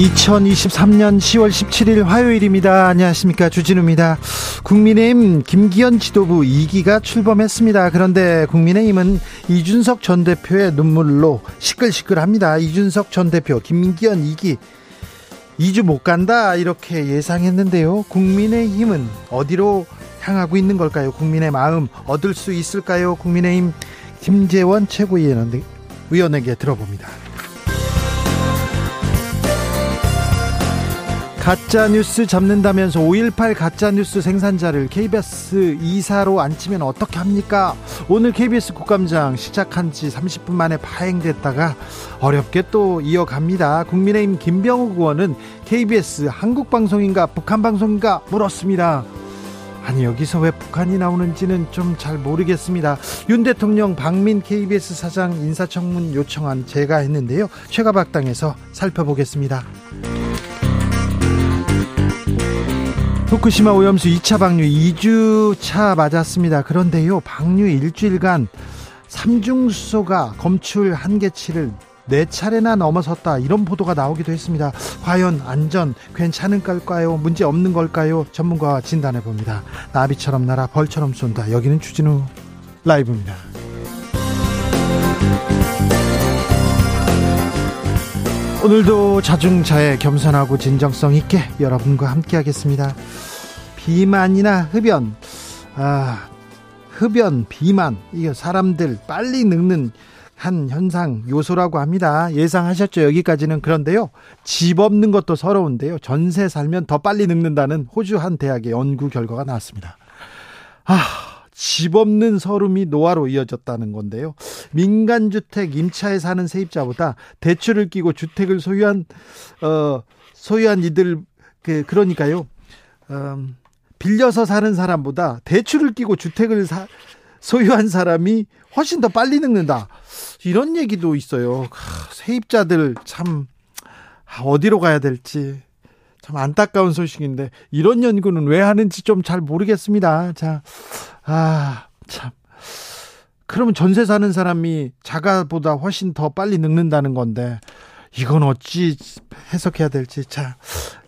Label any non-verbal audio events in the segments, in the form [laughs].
2023년 10월 17일 화요일입니다. 안녕하십니까. 주진우입니다. 국민의힘 김기현 지도부 2기가 출범했습니다. 그런데 국민의힘은 이준석 전 대표의 눈물로 시끌시끌합니다. 이준석 전 대표, 김기현 2기 2주 못 간다 이렇게 예상했는데요. 국민의힘은 어디로 향하고 있는 걸까요? 국민의 마음 얻을 수 있을까요? 국민의힘 김재원 최고위원에게 들어봅니다. 가짜 뉴스 잡는다면서 5.18 가짜 뉴스 생산자를 KBS 이사로 앉히면 어떻게 합니까? 오늘 KBS 국감장 시작한 지 30분 만에 파행됐다가 어렵게 또 이어갑니다. 국민의힘 김병욱 의원은 KBS 한국 방송인가 북한 방송인가 물었습니다. 아니 여기서 왜 북한이 나오는지는 좀 잘 모르겠습니다. 윤 대통령 박민 KBS 사장 인사청문 요청안 제가 했는데요. 최가박당에서 살펴보겠습니다. 후쿠시마 오염수 2차 방류 2주차 맞았습니다. 그런데요, 방류 일주일간 삼중수소가 검출 한계치를 네 차례나 넘어섰다 이런 보도가 나오기도 했습니다. 과연 안전 괜찮은 걸까요? 문제 없는 걸까요? 전문가와 진단해 봅니다. 나비처럼 날아 벌처럼 쏜다. 여기는 주진우 라이브입니다. 오늘도 자중자애 겸손하고 진정성 있게 여러분과 함께 하겠습니다. 비만이나 흡연, 아, 흡연, 비만, 이게 사람들 빨리 늙는 한 현상 요소라고 합니다. 예상하셨죠? 여기까지는 그런데요. 집 없는 것도 서러운데요. 전세 살면 더 빨리 늙는다는 호주 한 대학의 연구 결과가 나왔습니다. 아, 집 없는 서름이 노화로 이어졌다는 건데요. 민간주택 임차에 사는 세입자보다 대출을 끼고 주택을 소유한 어 소유한 이들 그 그러니까요. 음, 빌려서 사는 사람보다 대출을 끼고 주택을 사, 소유한 사람이 훨씬 더 빨리 늙는다. 이런 얘기도 있어요. 세입자들 참 어디로 가야 될지 참 안타까운 소식인데 이런 연구는 왜 하는지 좀 잘 모르겠습니다. 자, 아, 참. 그러면 전세 사는 사람이 자가보다 훨씬 더 빨리 늙는다는 건데 이건 어찌 해석해야 될지. 자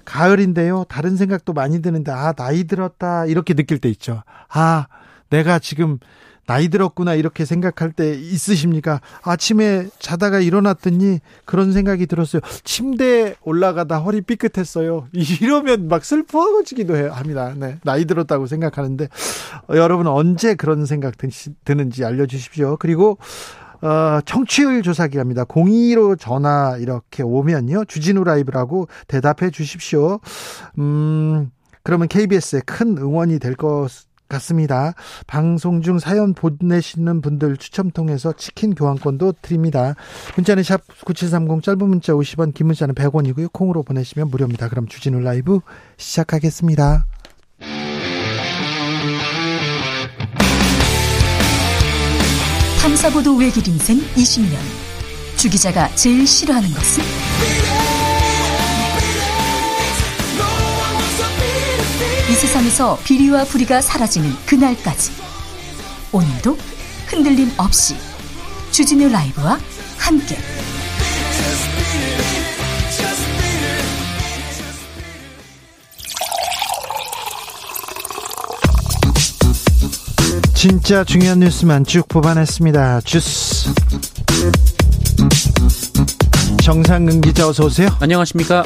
가을인데요. 다른 생각도 많이 드는데 아 나이 들었다. 이렇게 느낄 때 있죠. 아 내가 지금 나이 들었구나 이렇게 생각할 때 있으십니까? 아침에 자다가 일어났더니 그런 생각이 들었어요. 침대에 올라가다 허리 삐끗했어요. [laughs] 이러면 막 슬퍼지기도 해요. 합니다. 네. 나이 들었다고 생각하는데 어, 여러분 언제 그런 생각 드는지 알려 주십시오. 그리고 어, 청취율 조사 기 합니다. 02로 전화 이렇게 오면요. 주진우 라이브라고 대답해 주십시오. 음, 그러면 KBS에 큰 응원이 될 것 같습니다. 방송 중 사연 보내시는 분들 추첨 통해서 치킨 교환권도 드립니다. 문자는 샵 9730 짧은 문자 50원 긴 문자는 100원이고요. 콩으로 보내시면 무료입니다. 그럼 주진우 라이브 시작하겠습니다. 탐사보도 외길 인생 20년 주 기자가 제일 싫어하는 것은? 세상에서 비리와 부리가 사라지는 그날까지 오늘도 흔들림 없이 주진우 라이브와 함께 진짜 중요한 뉴스만 쭉 뽑아냈습니다. 주스 정상근 기자 어서 오세요. 안녕하십니까.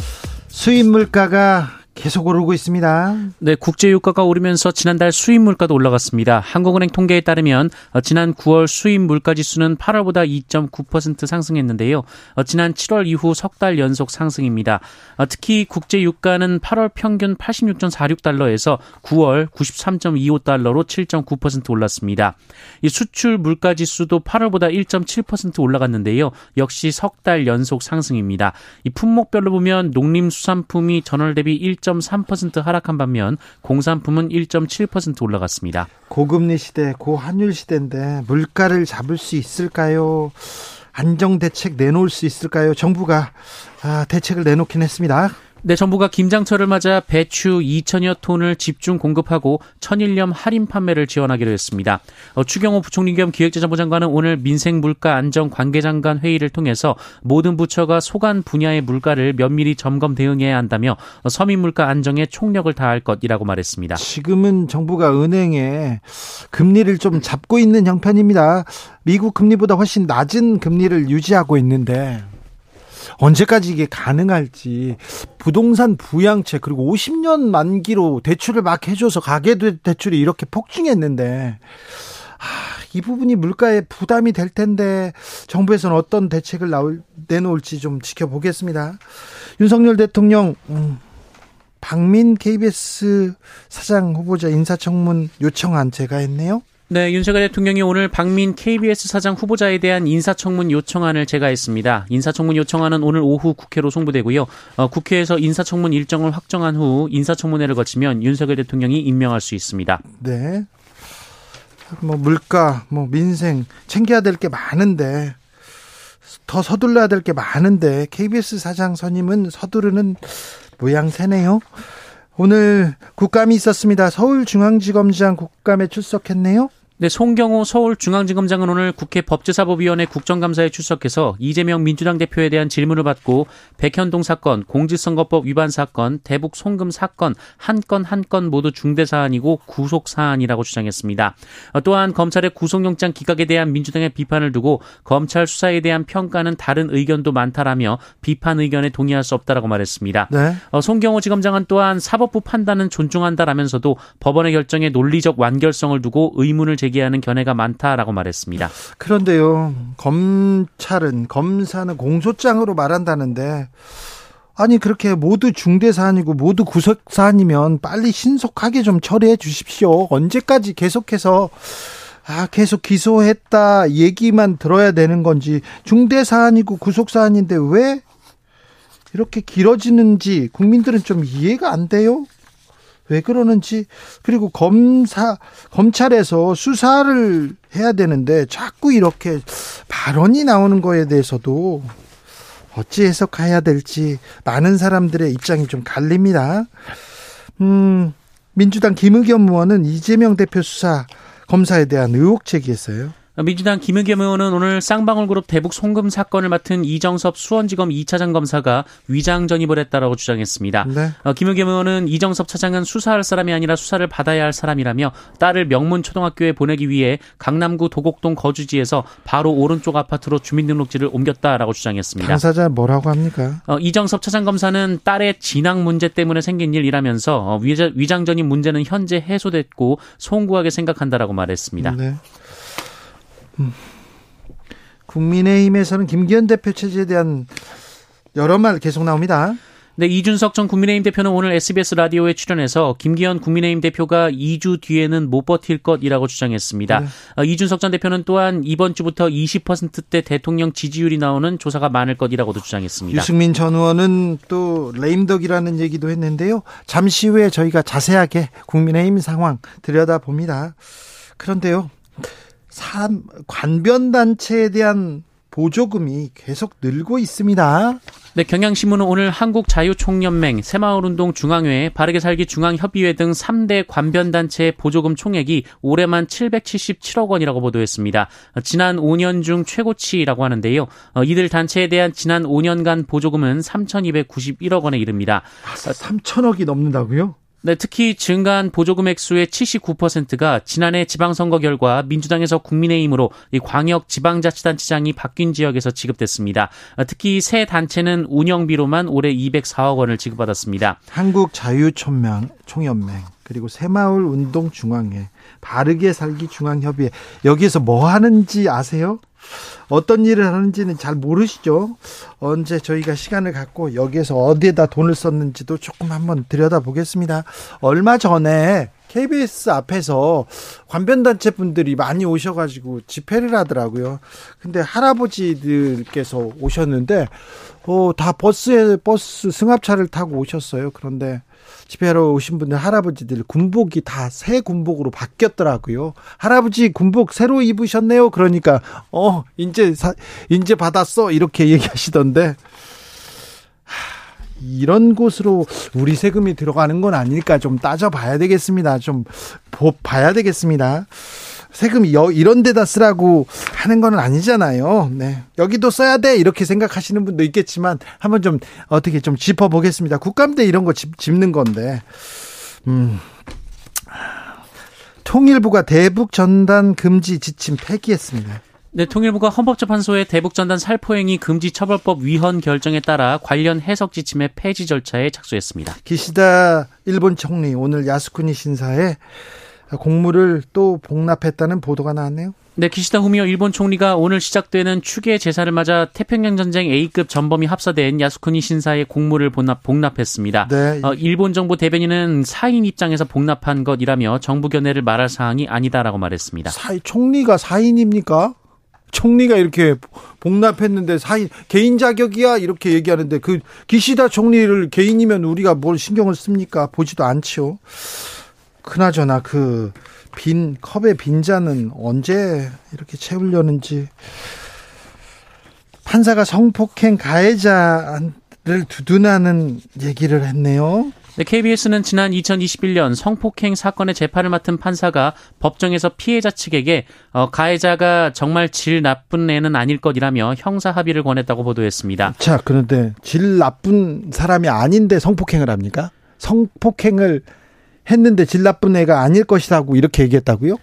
수입 물가가 계속 오르고 있습니다. 네, 국제 유가가 오르면서 지난달 수입 물가도 올라갔습니다. 한국은행 통계에 따르면 어, 지난 9월 수입 물가 지수는 8월보다 2.9% 상승했는데요. 어, 지난 7월 이후 석 달 연속 상승입니다. 어, 특히 국제 유가는 8월 평균 86.46달러에서 9월 93.25달러로 7.9% 올랐습니다. 이 수출 물가 지수도 8월보다 1.7% 올라갔는데요. 역시 석 달 연속 상승입니다. 이 품목별로 보면 농림수산품이 전월 대비 1.3% 하락한 반면 공산품은 1.7% 올라갔습니다. 고금리 시대, 고환율 시대인데 물가를 잡을 수 있을까요? 안정 대책 내놓을 수 있을까요? 정부가 아, 대책을 내놓긴 했습니다. 네, 정부가 김장철을 맞아 배추 2천여 톤을 집중 공급하고 천일염 할인 판매를 지원하기로 했습니다. 어, 추경호 부총리 겸 기획재정부 장관은 오늘 민생물가 안정 관계장관 회의를 통해서 모든 부처가 소관 분야의 물가를 면밀히 점검 대응해야 한다며 어, 서민물가 안정에 총력을 다할 것이라고 말했습니다. 지금은 정부가 은행에 금리를 좀 잡고 있는 형편입니다. 미국 금리보다 훨씬 낮은 금리를 유지하고 있는데 언제까지 이게 가능할지 부동산 부양책 그리고 50년 만기로 대출을 막 해줘서 가계 대출이 이렇게 폭증했는데 아, 이 부분이 물가에 부담이 될 텐데 정부에서는 어떤 대책을 나올, 내놓을지 좀 지켜보겠습니다. 윤석열 대통령 음, 박민 KBS 사장 후보자 인사청문 요청안 제가 했네요. 네, 윤석열 대통령이 오늘 박민 KBS 사장 후보자에 대한 인사청문 요청안을 제가했습니다. 인사청문 요청안은 오늘 오후 국회로 송부되고요. 어, 국회에서 인사청문 일정을 확정한 후 인사청문회를 거치면 윤석열 대통령이 임명할 수 있습니다. 네. 뭐 물가, 뭐 민생 챙겨야 될 게 많은데 더 서둘러야 될 게 많은데 KBS 사장 선임은 서두르는 모양새네요. 오늘 국감이 있었습니다. 서울중앙지검장 국감에 출석했네요. 네, 송경호 서울중앙지검장은 오늘 국회 법제사법위원회 국정감사에 출석해서 이재명 민주당 대표에 대한 질문을 받고 백현동 사건, 공직선거법 위반 사건, 대북 송금 사건 한 건 한 건 모두 중대 사안이고 구속 사안이라고 주장했습니다. 또한 검찰의 구속영장 기각에 대한 민주당의 비판을 두고 검찰 수사에 대한 평가는 다른 의견도 많다라며 비판 의견에 동의할 수 없다라고 말했습니다. 네. 어, 송경호 지검장은 또한 사법부 판단은 존중한다라면서도 법원의 결정에 논리적 완결성을 두고 의문을 제 제기하는 견해가 많다라고 말했습니다. 그런데요, 검찰은 검사는 공소장으로 말한다는데 아니 그렇게 모두 중대 사안이고 모두 구속 사안이면 빨리 신속하게 좀 처리해 주십시오. 언제까지 계속해서 아, 계속 기소했다 얘기만 들어야 되는 건지 중대 사안이고 구속 사안인데 왜 이렇게 길어지는지 국민들은 좀 이해가 안 돼요. 왜 그러는지 그리고 검사 검찰에서 수사를 해야 되는데 자꾸 이렇게 발언이 나오는 거에 대해서도 어찌 해석해야 될지 많은 사람들의 입장이 좀 갈립니다. 음, 민주당 김의겸 의원은 이재명 대표 수사 검사에 대한 의혹 제기했어요. 민주당 김의겸 의원은 오늘 쌍방울그룹 대북 송금 사건을 맡은 이정섭 수원지검 2차장 검사가 위장 전입을 했다라고 주장했습니다. 네. 어, 김의겸 의원은 이정섭 차장은 수사할 사람이 아니라 수사를 받아야 할 사람이라며 딸을 명문 초등학교에 보내기 위해 강남구 도곡동 거주지에서 바로 오른쪽 아파트로 주민등록지를 옮겼다라고 주장했습니다. 당사자 뭐라고 합니까? 어, 이정섭 차장 검사는 딸의 진학 문제 때문에 생긴 일이라면서 어, 위장 전입 문제는 현재 해소됐고 송구하게 생각한다라고 말했습니다. 네. 음. 국민의힘에서는 김기현 대표 체제에 대한 여러 말 계속 나옵니다. 네, 이준석 전 국민의힘 대표는 오늘 SBS 라디오에 출연해서 김기현 국민의힘 대표가 2주 뒤에는 못 버틸 것이라고 주장했습니다. 네. 어, 이준석 전 대표는 또한 이번 주부터 20%대 대통령 지지율이 나오는 조사가 많을 것이라고도 주장했습니다. 유승민 전 의원은 또 레임덕이라는 얘기도 했는데요. 잠시 후에 저희가 자세하게 국민의힘 상황 들여다봅니다. 그런데요. 산, 관변 단체에 대한 보조금이 계속 늘고 있습니다. 네, 경향신문은 오늘 한국자유총연맹, 새마을운동 중앙회, 바르게 살기 중앙협의회 등 3대 관변단체 보조금 총액이 올해만 777억 원이라고 보도했습니다. 지난 5년 중 최고치라고 하는데요. 어, 이들 단체에 대한 지난 5년간 보조금은 3,291억 원에 이릅니다. 3천억이 넘는다고요? 네, 특히 증가한 보조금 액수의 79%가 지난해 지방선거 결과 민주당에서 국민의힘으로 이 광역 지방자치단체장이 바뀐 지역에서 지급됐습니다. 특히 새 단체는 운영비로만 올해 204억 원을 지급받았습니다. 한국자유총명 총연맹 그리고 새마을 운동 중앙회 바르게 살기 중앙협의회 여기에서 뭐 하는지 아세요? 어떤 일을 하는지는 잘 모르시죠. 언제 저희가 시간을 갖고 여기에서 어디에다 돈을 썼는지도 조금 한번 들여다보겠습니다. 얼마 전에 KBS 앞에서 관변단체 분들이 많이 오셔가지고 집회를 하더라고요. 근데 할아버지들께서 오셨는데, 어, 다 버스에, 버스 승합차를 타고 오셨어요. 그런데 집회하러 오신 분들 할아버지들 군복이 다 새 군복으로 바뀌었더라고요. 할아버지 군복 새로 입으셨네요. 그러니까 어 이제 사, 이제 받았어 이렇게 얘기하시던데 이런 곳으로 우리 세금이 들어가는 건 아닐까 좀 따져봐야 되겠습니다. 좀 봐야 되겠습니다. 세금 이런 데다 쓰라고 하는 건 아니잖아요. 네. 여기도 써야 돼. 이렇게 생각하시는 분도 있겠지만 한번 좀 어떻게 좀 짚어 보겠습니다. 국감때 이런 거 짚, 짚는 건데. 음. 통일부가 대북 전단 금지 지침 폐기했습니다. 네, 통일부가 헌법재판소의 대북전단 살포행위 금지 처벌법 위헌 결정에 따라 관련 해석 지침의 폐지 절차에 착수했습니다. 기시다 일본 총리 오늘 야스쿠니 신사에 공물을 또 복납했다는 보도가 나왔네요. 네, 기시다 후미오 일본 총리가 오늘 시작되는 추계 제사를 맞아 태평양 전쟁 A급 전범이 합사된 야스쿠니 신사의 공물을 복납, 복납했습니다. 네. 어, 일본 정부 대변인은 사인 입장에서 복납한 것이라며 정부 견해를 말할 사항이 아니다라고 말했습니다. 사 총리가 사인입니까? 총리가 이렇게 복납했는데 사인 개인 자격이야 이렇게 얘기하는데 그 기시다 총리를 개인이면 우리가 뭘 신경을 씁니까? 보지도 않지요. 그나저나 그 빈 컵의 빈잔은 언제 이렇게 채우려는지 판사가 성폭행 가해자를 두둔하는 얘기를 했네요. 네, KBS는 지난 2021년 성폭행 사건의 재판을 맡은 판사가 법정에서 피해자 측에게 어, 가해자가 정말 질 나쁜 애는 아닐 것이라며 형사 합의를 권했다고 보도했습니다. 자, 그런데 질 나쁜 사람이 아닌데 성폭행을 합니까? 성폭행을 했는데 질 나쁜 애가 아닐 것이라고 이렇게 얘기했다고요?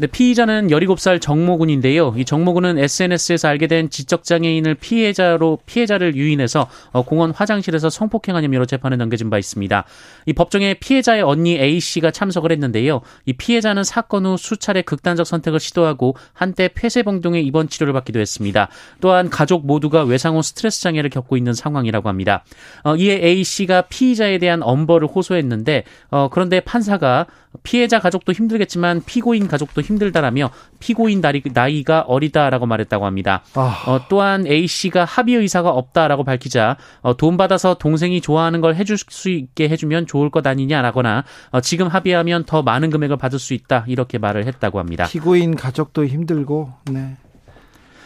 네, 피의자는 17살 정모군인데요. 이 정모군은 SNS에서 알게 된 지적장애인을 피해자로 피해자를 유인해서 어, 공원 화장실에서 성폭행한 혐의로 재판에 넘겨진 바 있습니다. 이 법정에 피해자의 언니 A 씨가 참석을 했는데요. 이 피해자는 사건 후 수차례 극단적 선택을 시도하고 한때 폐쇄병동에 입원 치료를 받기도 했습니다. 또한 가족 모두가 외상 후 스트레스 장애를 겪고 있는 상황이라고 합니다. 어, 이에 A 씨가 피의자에 대한 엄벌을 호소했는데 어, 그런데 판사가 피해자 가족도 힘들겠지만 피고인 가족도 힘 들다라며 피고인 나이 가 어리다라고 말했다고 합니다. 아... 어, 또한 A 씨가 합의 의사가 없다라고 밝히자 어, 돈 받아서 동생이 좋아하는 걸 해줄 수 있게 해주면 좋을 것 아니냐라거나 어, 지금 합의하면 더 많은 금액을 받을 수 있다 이렇게 말을 했다고 합니다. 피고인 가족도 힘들고 네.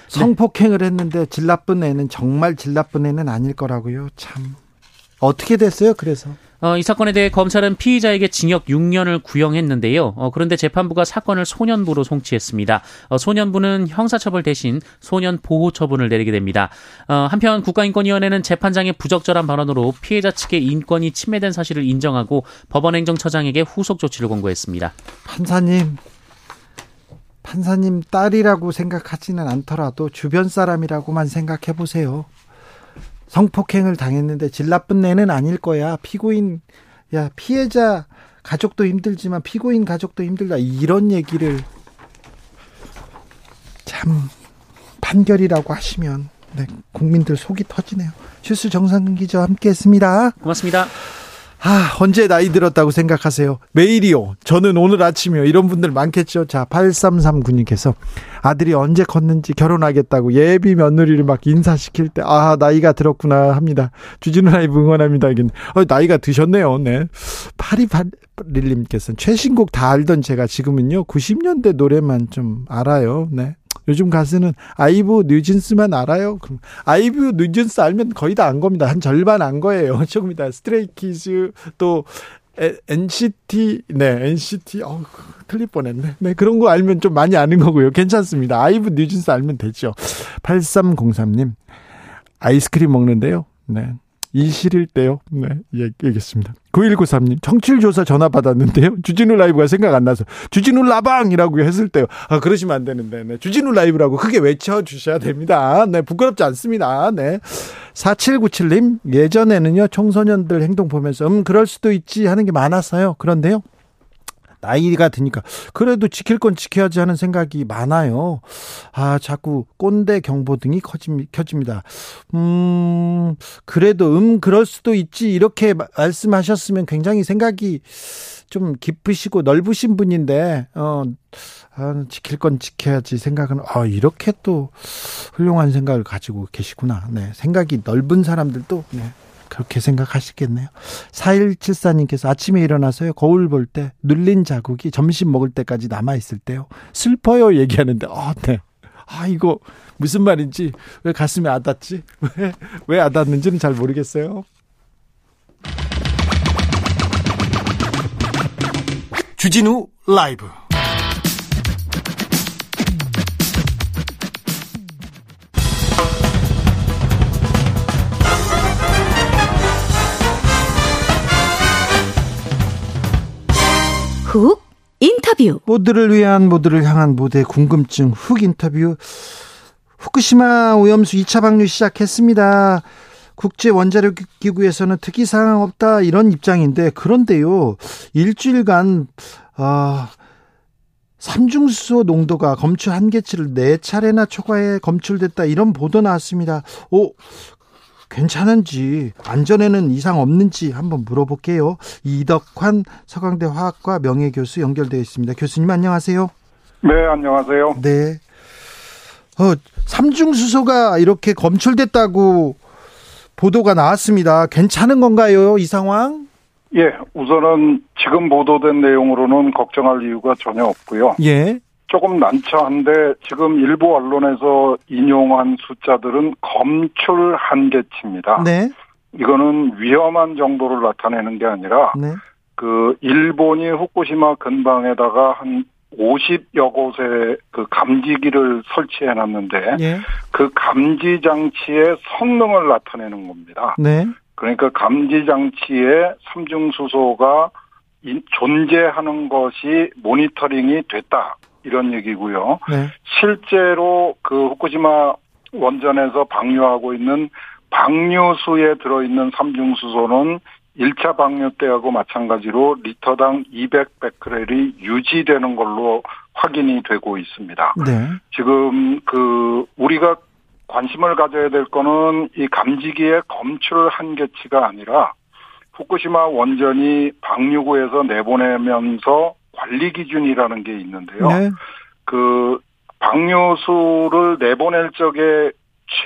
성폭행을 했는데 질 나쁜 애는 정말 질 나쁜 애는 아닐 거라고요. 참 어떻게 됐어요? 그래서 어, 이 사건에 대해 검찰은 피의자에게 징역 6년을 구형했는데요. 어, 그런데 재판부가 사건을 소년부로 송치했습니다. 어, 소년부는 형사처벌 대신 소년 보호 처분을 내리게 됩니다. 어, 한편 국가인권위원회는 재판장의 부적절한 발언으로 피해자 측의 인권이 침해된 사실을 인정하고 법원행정처장에게 후속 조치를 권고했습니다. 판사님, 판사님 딸이라고 생각하지는 않더라도 주변 사람이라고만 생각해 보세요. 성폭행을 당했는데 질 나쁜 애는 아닐 거야. 피고인, 야, 피해자 가족도 힘들지만 피고인 가족도 힘들다. 이런 얘기를 참 판결이라고 하시면 네, 국민들 속이 터지네요. 실수 정상근 기자와 함께 했습니다. 고맙습니다. 아, 언제 나이 들었다고 생각하세요? 매일이요. 저는 오늘 아침이요. 이런 분들 많겠죠. 자, 8339님께서 아들이 언제 컸는지 결혼하겠다고 예비 며느리를 막 인사시킬 때, 아, 나이가 들었구나 합니다. 주진우 라이브 응원합니다. 어, 나이가 드셨네요. 네. 8281님께서는 최신곡 다 알던 제가 지금은요, 90년대 노래만 좀 알아요. 네. 요즘 가수는 아이브 뉴진스만 알아요. 그럼 아이브 뉴진스 알면 거의 다 안 겁니다. 한 절반 안 거예요. [laughs] 조금이다. 스트레이키즈 또 NCT, 네, NCT, 어 틀릴 뻔했네. 네, 그런 거 알면 좀 많이 아는 거고요. 괜찮습니다. 아이브 뉴진스 알면 되죠. 8303님, 아이스크림 먹는데요. 네. 일실일 때요. 네, 예, 알겠습니다. 9193님, 청취율조사 전화 받았는데요. [laughs] 주진우 라이브가 생각 안 나서, 주진우 라방이라고 했을 때요. 아, 그러시면 안 되는데, 네. 주진우 라이브라고 크게 외쳐주셔야 됩니다. 네, 부끄럽지 않습니다. 네. 4797님, 예전에는요, 청소년들 행동 보면서, 음, 그럴 수도 있지 하는 게 많았어요. 그런데요. 나이가 드니까 그래도 지킬 건 지켜야지 하는 생각이 많아요. 아, 자꾸 꼰대 경보등이 켜집니다. 음, 그래도 음 그럴 수도 있지 이렇게 말씀하셨으면 굉장히 생각이 좀 깊으시고 넓으신 분인데 어 아, 지킬 건 지켜야지 생각은 아 이렇게 또 훌륭한 생각을 가지고 계시구나. 네, 생각이 넓은 사람들도 네. 그렇게 생각하시겠네요. 4174님께서 아침에 일어나서요, 거울 볼 때, 눌린 자국이 점심 먹을 때까지 남아있을 때요. 슬퍼요 얘기하는데, 아, 네. 아, 이거 무슨 말인지, 왜 가슴에 아닿지? [laughs] 왜, 왜 아닿는지는 잘 모르겠어요. 주진우 라이브 훅 인터뷰. 모두를 위한 모두를 향한 모두의 궁금증 훅 인터뷰. 후쿠시마 오염수 2차 방류 시작했습니다. 국제 원자력 기구에서는 특이 사항 없다 이런 입장인데 그런데요. 일주일간 아 삼중수소 농도가 검출 한계치를 네 차례나 초과해 검출됐다 이런 보도 나왔습니다. 오 괜찮은지 안전에는 이상 없는지 한번 물어볼게요. 이덕환 서강대 화학과 명예교수 연결되어 있습니다. 교수님 안녕하세요. 네, 안녕하세요. 네. 어, 삼중수소가 이렇게 검출됐다고 보도가 나왔습니다. 괜찮은 건가요, 이 상황? 예, 우선은 지금 보도된 내용으로는 걱정할 이유가 전혀 없고요. 예. 조금 난처한데 지금 일부 언론에서 인용한 숫자들은 검출 한계치입니다. 네. 이거는 위험한 정도를 나타내는 게 아니라 네. 그 일본이 후쿠시마 근방에다가 한 50여 곳에 그 감지기를 설치해 놨는데 예. 그 감지 장치의 성능을 나타내는 겁니다. 네. 그러니까 감지 장치에 삼중 수소가 존재하는 것이 모니터링이 됐다. 이런 얘기고요. 네. 실제로 그 후쿠시마 원전에서 방류하고 있는 방류수에 들어있는 삼중수소는 1차 방류 때하고 마찬가지로 리터당 200베크렐이 유지되는 걸로 확인이 되고 있습니다. 네. 지금 그 우리가 관심을 가져야 될 거는 이 감지기의 검출 한계치가 아니라 후쿠시마 원전이 방류구에서 내보내면서 관리 기준이라는 게 있는데요. 네. 그 방류수를 내보낼 적에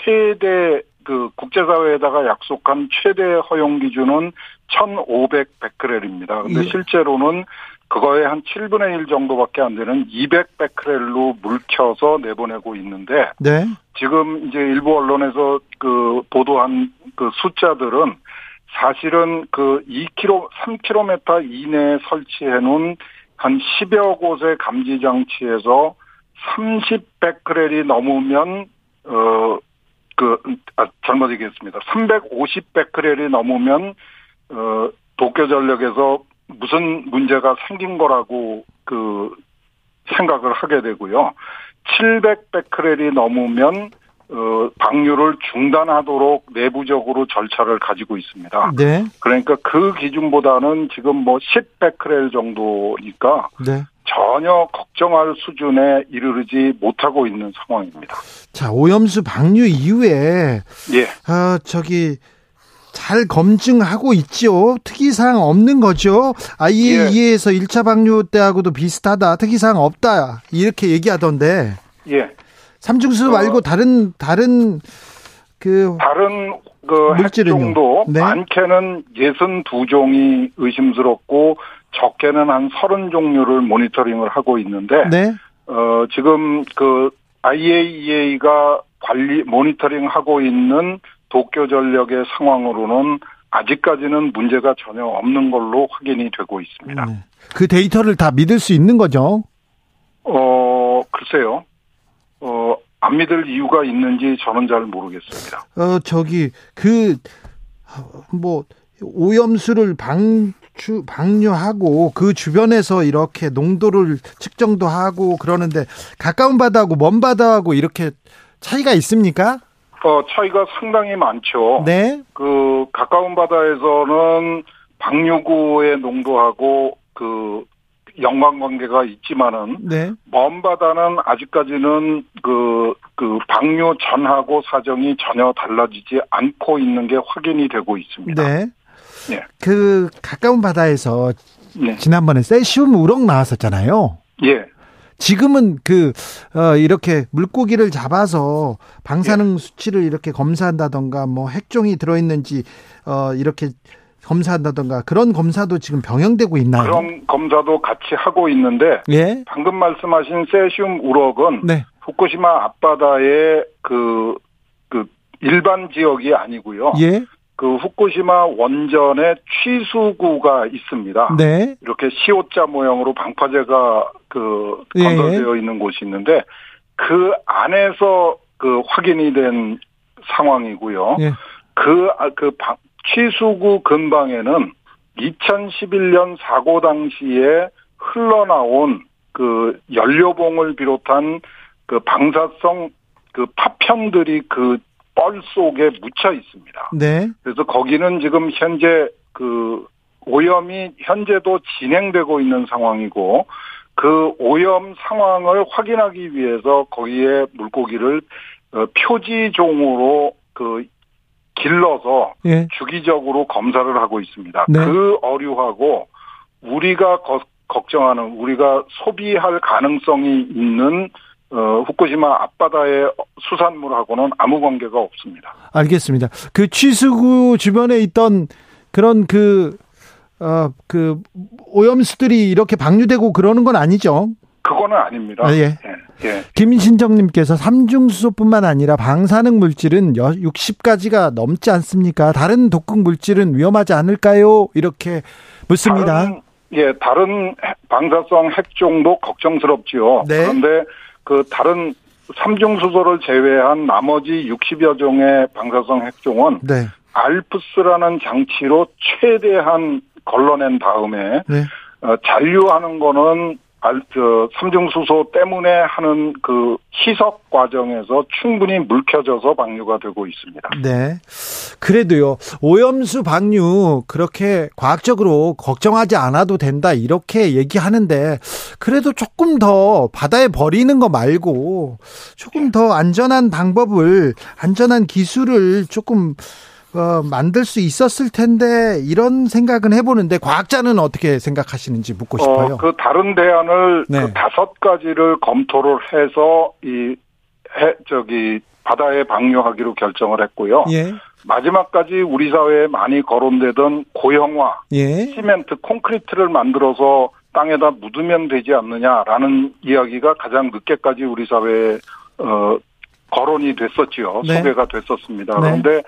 최대 그 국제사회에다가 약속한 최대 허용 기준은 1,500 베크렐입니다. 근데 예. 실제로는 그거의 한 7분의 1 정도밖에 안 되는 200 베크렐로 물켜서 내보내고 있는데 네. 지금 이제 일부 언론에서 그 보도한 그 숫자들은 사실은 그 2km, 3km 이내에 설치해 놓은 한 10여 곳의 감지 장치에서 30베크렐이 넘으면 어 그 아, 잘못 얘기했습니다. 350베크렐이 넘으면 어 도쿄 전력에서 무슨 문제가 생긴 거라고 그 생각을 하게 되고요. 700베크렐이 넘으면 어, 방류를 중단하도록 내부적으로 절차를 가지고 있습니다. 네. 그러니까 그 기준보다는 지금 뭐 10베크렐 정도니까 네. 전혀 걱정할 수준에 이르르지 못하고 있는 상황입니다. 자, 오염수 방류 이후에 예. 아, 저기 잘 검증하고 있죠. 특이사항 없는 거죠. IAEA에서 1차 방류 때하고도 비슷하다. 특이사항 없다. 이렇게 얘기하던데. 예. 삼중수 어. 말고 다른 다른 그 다른 그 물질은요? 네. 많게는 62종이 의심스럽고 적게는 한 30종류를 모니터링을 하고 있는데 네. 어 지금 그 IAEA가 관리 모니터링 하고 있는 도쿄 전력의 상황으로는 아직까지는 문제가 전혀 없는 걸로 확인이 되고 있습니다. 네. 그 데이터를 다 믿을 수 있는 거죠. 어 글쎄요. 어 안 믿을 이유가 있는지 저는 잘 모르겠습니다. 어 저기 그 뭐 오염수를 방추 방류하고 그 주변에서 이렇게 농도를 측정도 하고 그러는데 가까운 바다하고 먼 바다하고 이렇게 차이가 있습니까? 어, 차이가 상당히 많죠. 네. 그 가까운 바다에서는 방류구의 농도하고 그 연관관계가 있지만은 네. 먼 바다는 아직까지는 그, 그 방류 전하고 사정이 전혀 달라지지 않고 있는 게 확인이 되고 있습니다. 네. 네. 그 가까운 바다에서 네. 지난번에 세슘 우럭 나왔었잖아요. 예. 지금은 그 어, 이렇게 물고기를 잡아서 방사능 수치를 이렇게 검사한다던가 뭐 핵종이 들어 있는지 어, 이렇게 검사한다던가 그런 검사도 지금 병행되고 있나요? 그런 검사도 같이 하고 있는데 예. 방금 말씀하신 세슘 우럭은 네. 후쿠시마 앞바다의 그, 그 일반 지역이 아니고요. 예. 그 후쿠시마 원전에 취수구가 있습니다. 네. 이렇게 시옷자 모형으로 방파제가 그 예, 건설되어 있는 곳이 있는데 그 안에서 그 확인이 된 상황이고요. 예. 그, 아, 그 방- 취수구 근방에는 2011년 사고 당시에 흘러나온 그 연료봉을 비롯한 그 방사성 그 파편들이 그 뻘 속에 묻혀 있습니다. 네. 그래서 거기는 지금 현재 그 오염이 현재도 진행되고 있는 상황이고 그 오염 상황을 확인하기 위해서 거기에 물고기를 어, 표지종으로 그 길러서 예. 주기적으로 검사를 하고 있습니다. 네. 그 어류하고 우리가 거- 걱정하는 우리가 소비할 가능성이 있는 어, 후쿠시마 앞바다의 수산물하고는 아무 관계가 없습니다. 알겠습니다. 그 취수구 주변에 있던 그런 그, 어, 그 오염수들이 이렇게 방류되고 그러는 건 아니죠? 그거는 아닙니다. 아, 예. 예, 예. 김신정님께서 삼중수소뿐만 아니라 방사능 물질은 60가지가 넘지 않습니까? 다른 독극 물질은 위험하지 않을까요? 이렇게 묻습니다. 다른, 예, 다른 핵- 방사성 핵종도 걱정스럽지요. 네. 그런데 그 다른 삼중수소를 제외한 나머지 60여 종의 방사성 핵종은 네. 알프스라는 장치로 최대한 걸러낸 다음에 네. 어, 잔류하는 거는 알, 저, 삼중수소 때문에 하는 그 희석 과정에서 충분히 물켜져서 방류가 되고 있습니다. 네. 그래도요, 오염수 방류, 그렇게 과학적으로 걱정하지 않아도 된다, 이렇게 얘기하는데, 그래도 조금 더 바다에 버리는 거 말고, 조금 더 안전한 방법을, 안전한 기술을 조금, 어, 만들 수 있었을 텐데, 이런 생각은 해보는데, 과학자는 어떻게 생각하시는지 묻고 싶어요. 어, 그 다른 대안을 네. 그 다섯 가지를 검토를 해서 이 해, 저기 바다에 방류하기로 결정을 했고요. 예, 마지막까지 우리 사회에 많이 거론되던 고형화, 예, 시멘트, 콘크리트를 만들어서 땅에다 묻으면 되지 않느냐라는 이야기가 가장 늦게까지 우리 사회에 어, 거론이 됐었지요. 네. 소개가 됐었습니다. 네. 그런데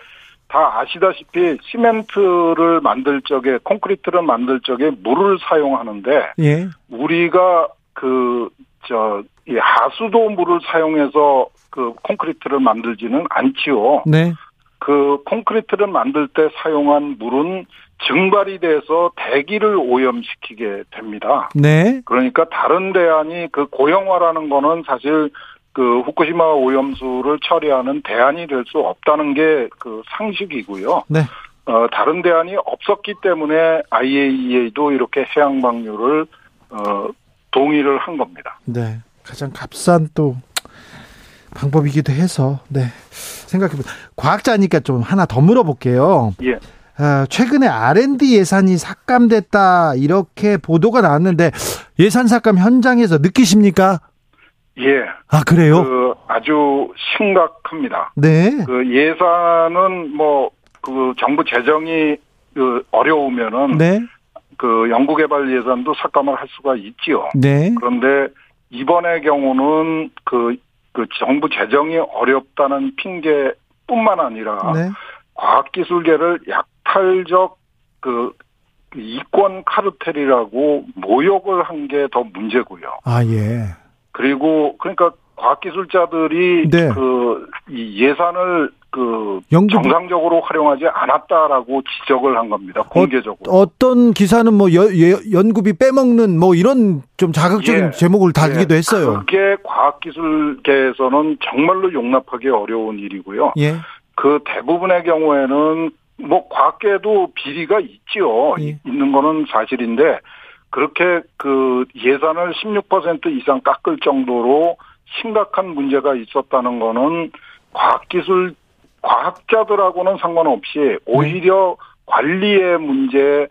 다 아시다시피 시멘트를 만들 적에 콘크리트를 만들 적에 물을 사용하는데 예, 우리가 그저 이 하수도 물을 사용해서 그 콘크리트를 만들지는 않지요. 네, 그 콘크리트를 만들 때 사용한 물은 증발이 돼서 대기를 오염시키게 됩니다. 네, 그러니까 다른 대안이 그 고형화라는 거는 사실 그 후쿠시마 오염수를 처리하는 대안이 될 수 없다는 게 그 상식이고요. 네. 어, 다른 대안이 없었기 때문에 IAEA도 이렇게 해양 방류를 어, 동의를 한 겁니다. 네. 가장 값싼 또 방법이기도 해서 네 생각해보 과학자니까 좀 하나 더 물어볼게요. 예. 아, 최근에 R&D 예산이 삭감됐다 이렇게 보도가 나왔는데 예산 삭감 현장에서 느끼십니까? 예. 아 그래요? 그 아주 심각합니다. 네, 그 예산은 뭐 그 정부 재정이 그 어려우면은 네, 그 연구개발 예산도 삭감을 할 수가 있지요. 네, 그런데 이번의 경우는 그, 그 정부 재정이 어렵다는 핑계뿐만 아니라 네, 과학기술계를 약탈적 그 이권 카르텔이라고 모욕을 한 게 더 문제고요. 아 예, 그리고 그러니까 과학기술자들이 네. 그이 예산을 그 연구비. 정상적으로 활용하지 않았다라고 지적을 한 겁니다. 공개적으로. 어, 떤 기사는 뭐 여, 연구비 빼먹는 뭐 이런 좀 자극적인 예, 제목을 달기도 예, 했어요. 그게 과학기술계에서는 정말로 용납하기 어려운 일이고요. 예. 그 대부분의 경우에는 뭐 과학계도 비리가 있죠. 예. 있는 거는 사실인데 그렇게 그 예산을 16% 이상 깎을 정도로 심각한 문제가 있었다는 거는 과학기술 과학자들하고는 상관없이 오히려 네. 관리의 문제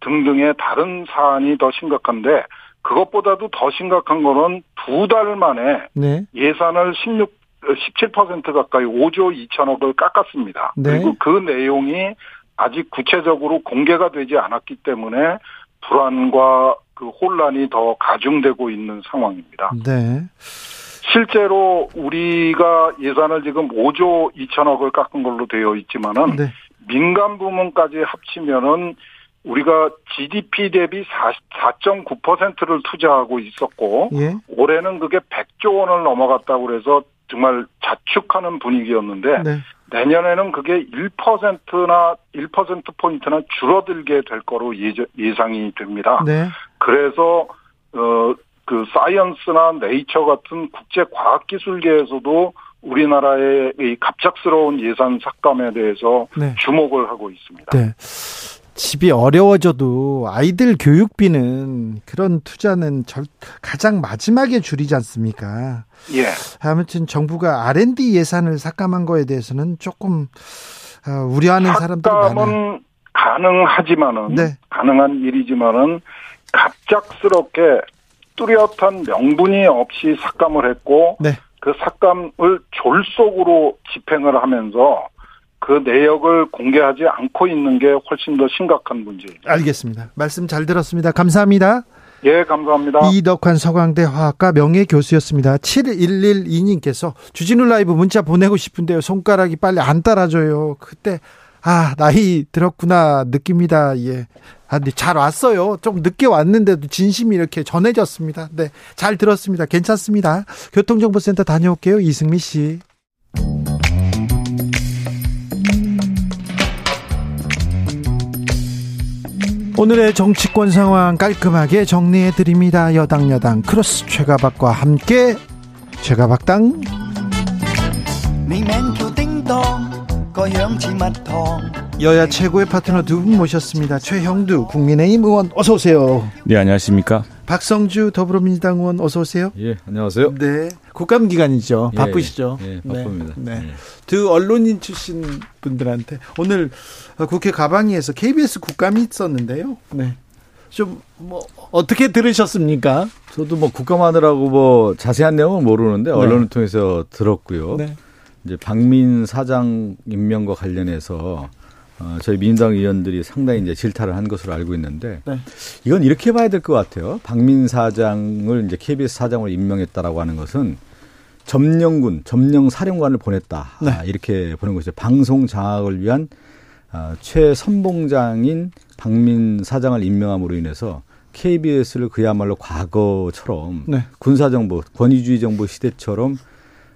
등등의 다른 사안이 더 심각한데 그것보다도 더 심각한 거는 두 달 만에 네. 예산을 16 17% 가까이 5조 2천억을 깎았습니다. 네. 그리고 그 내용이 아직 구체적으로 공개가 되지 않았기 때문에 불안과 그 혼란이 더 가중되고 있는 상황입니다. 네. 실제로 우리가 예산을 지금 5조 2천억을 깎은 걸로 되어 있지만은 네. 민간 부문까지 합치면은 우리가 GDP 대비 4.9%를 투자하고 있었고 예. 올해는 그게 100조 원을 넘어갔다고 그래서 정말 자축하는 분위기였는데 네. 내년에는 그게 1%나 1% 포인트나 줄어들게 될 거로 예상이 됩니다. 네. 그래서 어 그 사이언스나 네이처 같은 국제 과학기술계에서도 우리나라의 이 갑작스러운 예산 삭감에 대해서 네. 주목을 하고 있습니다. 네. 집이 어려워져도 아이들 교육비는 그런 투자는 절, 가장 마지막에 줄이지 않습니까? 예. 아무튼 정부가 R&D 예산을 삭감한 거에 대해서는 조금 어, 우려하는 사람들이 많아요. 가능하지만은 네. 가능한 일이지만은 갑작스럽게 뚜렷한 명분이 없이 삭감을 했고 네. 그 삭감을 졸속으로 집행을 하면서 그 내역을 공개하지 않고 있는 게 훨씬 더 심각한 문제입니다. 알겠습니다. 말씀 잘 들었습니다. 감사합니다. 예, 감사합니다. 이덕환 서강대 화학과 명예교수였습니다. 7112님께서 주진우 라이브 문자 보내고 싶은데요. 손가락이 빨리 안 따라줘요. 그때 아, 나이 들었구나 느낍니다. 예. 아, 근데 잘 왔어요. 좀 늦게 왔는데도 진심이 이렇게 전해졌습니다. 네. 잘 들었습니다. 괜찮습니다. 교통정보센터 다녀올게요. 이승미 씨. 오늘의 정치권 상황 깔끔하게 정리해 드립니다. 여당 여당 크로스 최가박과 함께 최가박당 여야 최고의 파트너 두 분 모셨습니다. 최형두 국민의힘 의원 어서 오세요. 네 안녕하십니까. 박성주 더불어민주당 의원 어서 오세요. 예 안녕하세요. 네 국감 기간이죠. 예, 바쁘시죠. 예, 예 바쁩니다. 네. 네. 두 언론인 출신 분들한테 오늘 국회 가방위에서 KBS 국감이 있었는데요. 네. 좀 뭐 어떻게 들으셨습니까? 저도 뭐 국감하느라고 뭐 자세한 내용은 모르는데 네. 언론을 통해서 들었고요. 네. 이제 박민 사장 임명과 관련해서 어, 저희 민주당 의원들이 상당히 이제 질타를 한 것으로 알고 있는데 네. 이건 이렇게 봐야 될 것 같아요. 박민 사장을 이제 KBS 사장으로 임명했다라고 하는 것은 점령군, 점령 사령관을 보냈다. 네. 아, 이렇게 보는 것이죠. 방송 장악을 위한 아, 최선봉장인 박민 사장을 임명함으로 인해서 KBS를 그야말로 과거처럼 네. 군사정부, 권위주의 정부 시대처럼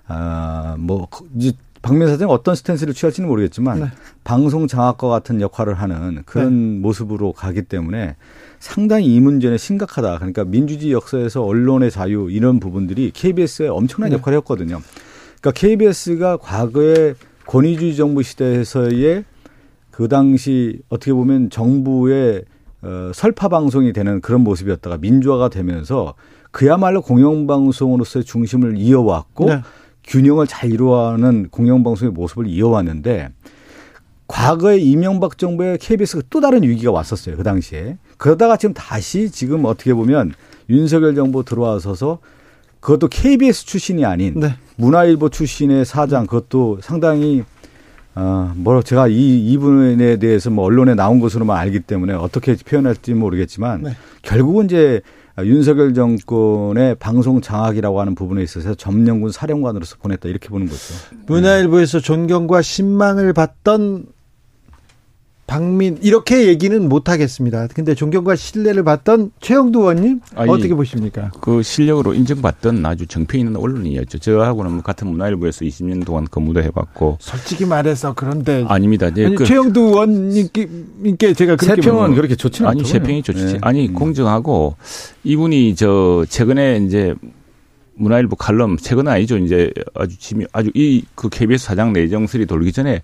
아뭐 이제 박민 사장 어떤 스탠스를 취할지는 모르겠지만 네. 방송 장악과 같은 역할을 하는 그런 네. 모습으로 가기 때문에 상당히 이 문제는 심각하다. 그러니까 민주주의 역사에서 언론의 자유 이런 부분들이 KBS에 엄청난 네. 역할을 했거든요. 그러니까 KBS가 과거에 권위주의 정부 시대에서의 그 당시 어떻게 보면 정부의 어, 설파 방송이 되는 그런 모습이었다가 민주화가 되면서 그야말로 공영방송으로서의 중심을 이어왔고 네. 균형을 잘 이루어가는 공영방송의 모습을 이어왔는데 과거에 이명박 정부의 KBS가 또 다른 위기가 왔었어요. 그 당시에. 그러다가 지금 다시 지금 어떻게 보면 윤석열 정부 들어와서서 그것도 KBS 출신이 아닌 네. 문화일보 출신의 사장 그것도 상당히 어, 뭐 제가 이 이분에 대해서 뭐 언론에 나온 것으로만 알기 때문에 어떻게 표현할지 모르겠지만 네. 결국은 이제 윤석열 정권의 방송 장악이라고 하는 부분에 있어서 점령군 사령관으로서 보냈다 이렇게 보는 거죠. 문화일보에서 존경과 신망을 받던 박민 이렇게 얘기는 못 하겠습니다. 근데 존경과 신뢰를 받던 최영두 의원님 아니, 어떻게 보십니까? 그 실력으로 인정받던 아주 정평 있는 언론이었죠. 저하고는 뭐 같은 문화일보에서 20년 동안 근무도 해봤고. 솔직히 말해서 그런데 아닙니다. 아니, 그 최영두 의원님께 제가 그렇게 세평은 그렇게 좋지는 아니 세평이 좋지. 네. 아니 음. 공정하고 이분이 저 최근에 이제 문화일보 칼럼 최근은 아니죠. 이제 아주 지미 아주 이 그 KBS 사장 내정설이 돌기 전에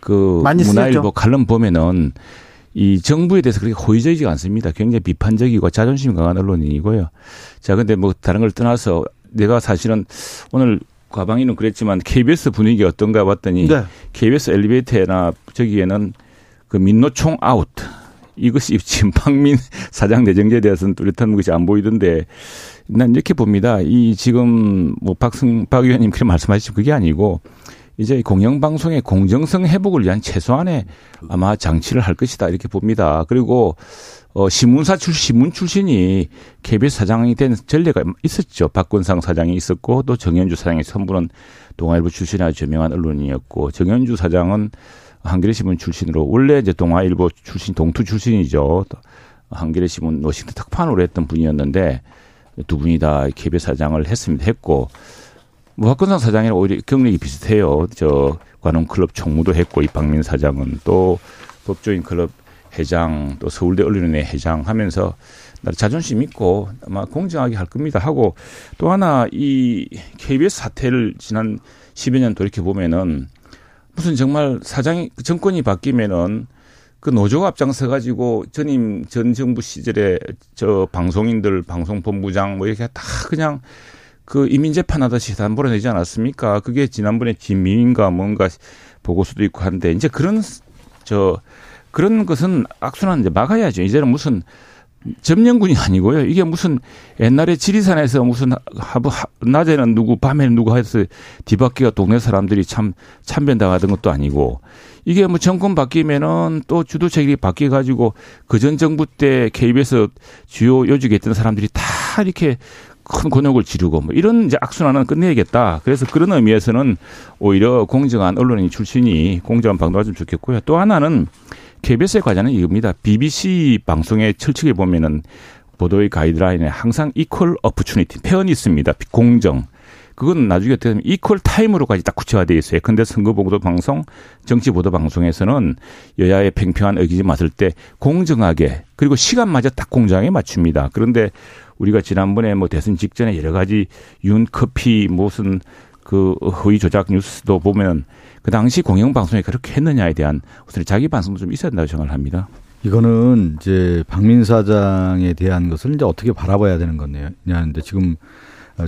그 문화일보 칼럼 보면은 이 정부에 대해서 그렇게 호의적이지 않습니다. 굉장히 비판적이고 자존심 강한 언론인이고요. 자, 근데 뭐 다른 걸 떠나서 내가 사실은 오늘 과방위는 그랬지만 KBS 분위기 어떤가 봤더니 네. KBS 엘리베이터나 저기에는 그 민노총 아웃 이것이 [laughs] 지금 박민 사장 내정제에 대해서는 뚜렷한 것이 안 보이던데 난 이렇게 봅니다. 이 지금 뭐 박승 박 의원님 그렇게 말씀하시죠 그게 아니고 이제 공영방송의 공정성 회복을 위한 최소한의 아마 장치를 할 것이다 이렇게 봅니다. 그리고 어 신문사 출신 신문 출신이 KBS 사장이 된 전례가 있었죠. 박건상 사장이 있었고 또 정현주 사장이 선부는 동아일보 출신이 아주 유명한 언론이었고 정현주 사장은 한겨레 신문 출신으로 원래 이제 동아일보 출신 동투 출신이죠. 한겨레 신문 워싱턴 특판으로 했던 분이었는데 두 분이 다 KBS 사장을 했습니다. 했고 박근상 사장이랑 오히려 경력이 비슷해요. 저 관훈클럽 총무도 했고 이박민 사장은 또 법조인 클럽 회장 또 서울대 언론인회 회장 하면서 자존심 있고 아마 공정하게 할 겁니다 하고 또 하나 이 KBS 사태를 지난 10여 년 돌이켜 보면은 무슨 정말 사장이 정권이 바뀌면은 그 노조가 앞장서 가지고 전임 전 정부 시절에 저 방송인들 방송본부장 뭐 이렇게 다 그냥 그 이민 재판하듯이 담보로 내지 않았습니까? 그게 지난번에 진미인가 뭔가 보고서도 있고 한데 이제 그런 저 그런 것은 악순환 이제 막아야죠. 이제는 무슨 점령군이 아니고요. 이게 무슨 옛날에 지리산에서 무슨 하부 낮에는 누구 밤에는 누구 해서 뒤바퀴가 동네 사람들이 참 참변당하던 것도 아니고 이게 뭐 정권 바뀌면은 또 주도책이 바뀌어 가지고 그전 정부 때 KBS 주요 요직에 있던 사람들이 다 이렇게 큰 곤욕을 지르고 뭐 이런 이제 악순환은 끝내야겠다. 그래서 그런 의미에서는 오히려 공정한 언론인 출신이 공정한 방송을 좀 좋겠고요. 또 하나는 KBS의 과제는 이겁니다. BBC 방송의 철칙에 보면은 보도의 가이드라인에 항상 equal opportunity 표현이 있습니다. 공정. 그건 나중에 어떻게 되면 equal time으로까지 딱 구체화되어 있어요. 근데 선거 보도 방송, 정치 보도 방송에서는 여야의 팽팽한 의견이 맞을 때 공정하게 그리고 시간마저 딱 공정하게 맞춥니다. 그런데 우리가 지난번에 뭐 대선 직전에 여러 가지 윤 커피 무슨 그 허위 조작 뉴스도 보면 그 당시 공영방송에 그렇게 했느냐에 대한 우선 자기 반성도 좀 있어야 된다고 생각을 합니다. 이거는 이제 박민 사장에 대한 것을 이제 어떻게 바라봐야 되는 거네요. 냐는데 지금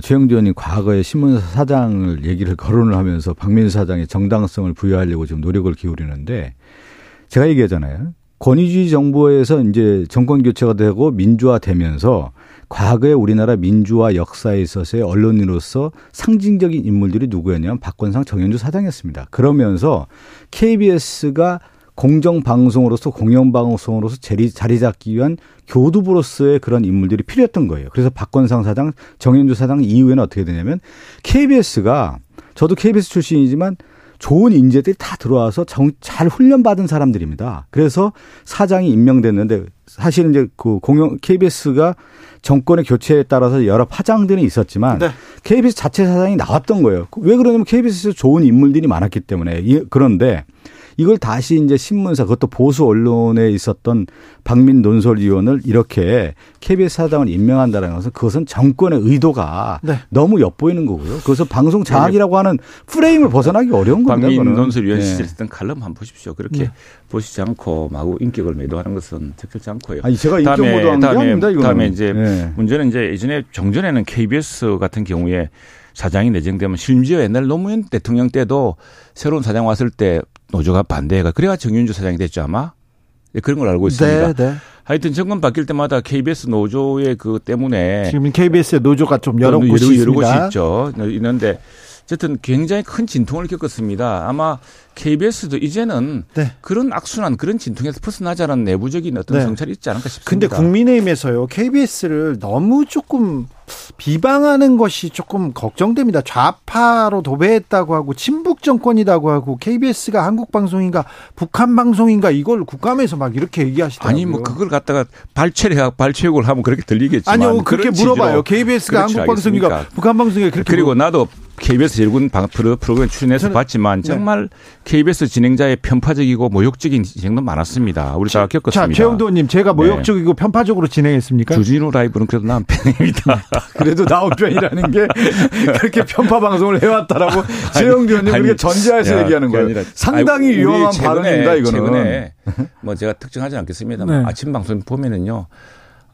최영두 의원이 과거에 신문사 사장을 얘기를 거론을 하면서 박민 사장의 정당성을 부여하려고 지금 노력을 기울이는데 제가 얘기하잖아요. 권위주의 정부에서 이제 정권 교체가 되고 민주화되면서 과거에 우리나라 민주화 역사에 있어서의 언론인으로서 상징적인 인물들이 누구였냐면 박건상 정현주 사장이었습니다. 그러면서 KBS가 공정방송으로서 공영방송으로서 자리, 자리 잡기 위한 교두부로서의 그런 인물들이 필요했던 거예요. 그래서 박건상 사장, 정현주 사장 이후에는 어떻게 되냐면 KBS가 저도 KBS 출신이지만 좋은 인재들이 다 들어와서 정, 잘 훈련받은 사람들입니다. 그래서 사장이 임명됐는데 사실은 이제 그 공영 KBS가 정권의 교체에 따라서 여러 파장들이 있었지만 네. KBS 자체 사장이 나왔던 거예요. 왜 그러냐면 KBS에서 좋은 인물들이 많았기 때문에 그런데 이걸 다시 이제 신문사 그것도 보수 언론에 있었던 박민 논설위원을 이렇게 KBS 사장을 임명한다는 것은 그것은 정권의 의도가 네. 너무 엿보이는 거고요. 그래서 방송 장악이라고 하는 프레임을 벗어나기 어려운 겁니다. 박민 논설위원 네. 시절에 했던 칼럼 한번 보십시오. 그렇게 네. 보시지 않고 마구 인격을 매도하는 것은 적절치 않고요. 아니 제가 인격 매도한 게 아닙니다. 이거는. 다음에 이제 네. 문제는 이제 예전에 정전에는 KBS 같은 경우에 사장이 내정되면 심지어 옛날 노무현 대통령 때도 새로운 사장 왔을 때 노조가 반대해가 그래가 정윤주 사장이 됐죠 아마 네, 그런 걸 알고 있습니다. 네, 네. 하여튼 정권 바뀔 때마다 KBS 노조의 그 때문에 지금 KBS의 노조가 좀 여러 곳이 여러, 여러 곳이 있죠. 있는데 어쨌든 굉장히 큰 진통을 겪었습니다. 아마 KBS도 이제는 네. 그런 악순환, 그런 진통에서 벗어나자는 내부적인 어떤 네. 정찰이 있지 않을까 싶습니다. 근데 국민의힘에서요, KBS를 너무 조금 비방하는 것이 조금 걱정됩니다. 좌파로 도배했다고 하고 친북 정권이라고 하고 KBS가 한국 방송인가 북한 방송인가 이걸 국감에서 막 이렇게 얘기하시더라고요. 아니 뭐 그걸 갖다가 발췌해 발췌욕을 하면 그렇게 들리겠지만 아니요 그렇게 물어봐요. KBS가 한국 방송인가 북한 방송인가 그렇게 그리고 물어... 나도 KBS 일군 프로그램 출연해서 봤지만 네. 정말 네. KBS 진행자의 편파적이고 모욕적인 진행도 많았습니다. 우리 다 겪었습니다. 자, 최영도 님, 제가 네. 모욕적이고 네. 편파적으로 진행했습니까? 주진우 라이브는 그래도 난 편입니다. [laughs] 그래도 나온 편이라는 게 [laughs] 그렇게 편파 방송을 해왔다라고 최영도 님 그렇게 전제해서 야, 얘기하는 거예요. 상당히 아니, 위험한 발언입니다, 이거는. 최근에 [laughs] 뭐 제가 특정하지 않겠습니다만 네. 아침 방송 보면은요.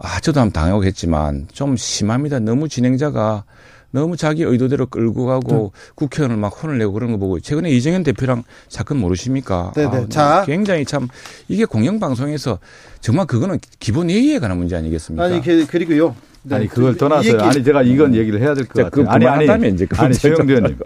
아, 저도 한번 당하고 했지만 좀 심합니다. 너무 진행자가 너무 자기 의도대로 끌고 가고 네. 국회의원을 막 혼을 내고 그런 거 보고 최근에 이정현 대표랑 사건 모르십니까? 네네. 아, 자 굉장히 참 이게 공영방송에서 정말 그거는 기본 예의에 관한 문제 아니겠습니까? 아니 그, 그리고요. 네. 아니 그걸 떠나서 아니 제가 이건 얘기를 해야 될 것 같아요. 아니 아니 이제 아니 최영대 의원님.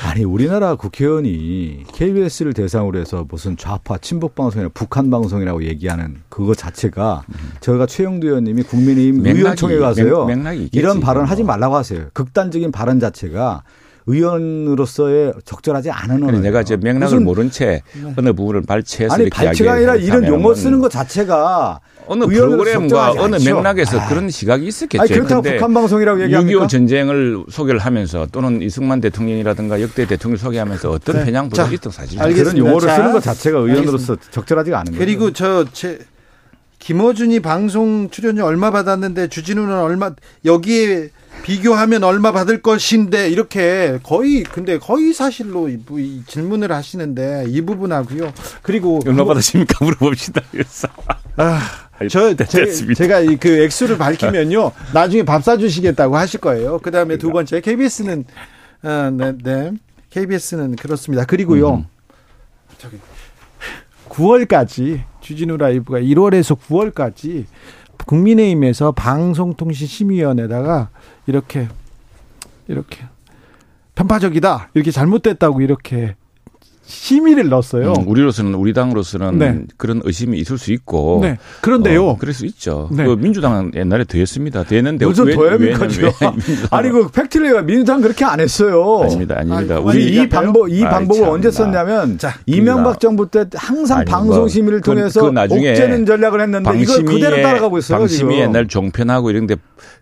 아니 우리나라 국회의원이 KBS를 대상으로 해서 무슨 좌파 친북 방송이나 북한 방송이라고 얘기하는 그거 자체가 음. 저희가 최영두 의원님이 국민의힘 의원총회 가서요 맥, 이런 발언 하지 말라고 하세요. 극단적인 발언 자체가 의원으로서의 적절하지 않은 언어. 내가 이제 맥락을 모른 채 네. 어느 부분을 발췌해서 아니 발췌가 아니라 이런 용어 쓰는 것 자체가 어느 프로그램과 어느 맥락에서 아. 그런 시각이 있었겠죠. 아니, 그렇다고 북한 방송이라고 얘기합니까? 6.25 전쟁을 소개를 하면서 또는 이승만 대통령이라든가 역대 대통령을 소개하면서 어떤 네. 편향 도가 있던 사실입니다. 그런 용어를 자, 쓰는 것 자체가 의원으로서 알겠습니다. 적절하지가 않은 거죠. 그리고 저 제 김어준이 방송 출연료 얼마 받았는데 주진우는 얼마 여기에 비교하면 얼마 받을 것인데 이렇게 거의 근데 거의 사실로 이, 질문을 하시는데 이 부분하고요. 그리고 얼마 받으십니까 물어봅시다. 그래서 아, 저 제, 가 그 액수를 밝히면요 [laughs] 나중에 밥 사주시겠다고 하실 거예요. 그 다음에 두 번째 KBS는 아, 네, 네. KBS는 그렇습니다. 그리고요 음. 저기 9월까지 주진우 라이브가 1월에서 9월까지 국민의힘에서 방송통신심의위원회다가 이렇게 이렇게 편파적이다 이렇게 잘못됐다고 이렇게 심의를 넣었어요. 음, 우리로서는 우리 당으로서는 네. 그런 의심이 있을 수 있고. 네. 그런데요. 어, 그럴 수 있죠. 네. 그 민주당은 옛날에 더했습니다. 더했는데 요즘 더합니까? 아니 그 팩트리가 민주당 그렇게 안 했어요. 아닙니다, 아닙니다. 아니, 우리 이 방법 이 방법을 아 언제 썼냐면 자, 이명박 정부 때 항상 아니, 방송 심의를 뭐, 통해서 그, 그 나중에 옥죄는 전략을 했는데 이걸 그대로 따라가고 있어요. 방심이 지금. 옛날 종편하고 이런데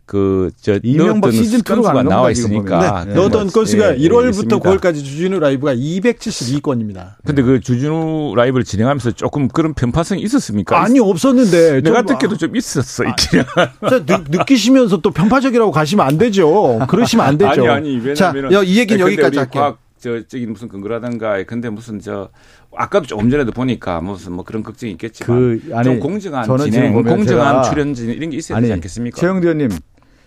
그저 이명박 시즌 2가 나와 있으니까 네. 넣었던 건수가 네, 1월부터 9월까지 주진우 라이브가 272건 입니다. 근데 그 주진우 라이브를 진행하면서 조금 그런 편파성이 있었습니까? 아니 없었는데 내가 듣기도 좀 있었어 있긴. 아, 느, 끼시면서 또 편파적이라고 가시면 안 되죠. 그러시면 안 되죠. 아니 아니 왜냐면 자, 이 얘기는 여기까지 할게요. 저적인 무슨 근거라든가 근데 무슨 저 아까도 조금 전에도 보니까 무슨 뭐 그런 걱정이 있겠지만 그, 아니, 좀 공정한 진행, 공정한 출연 진 이런 게 있어야 되지 않겠습니까? 최영대 의원님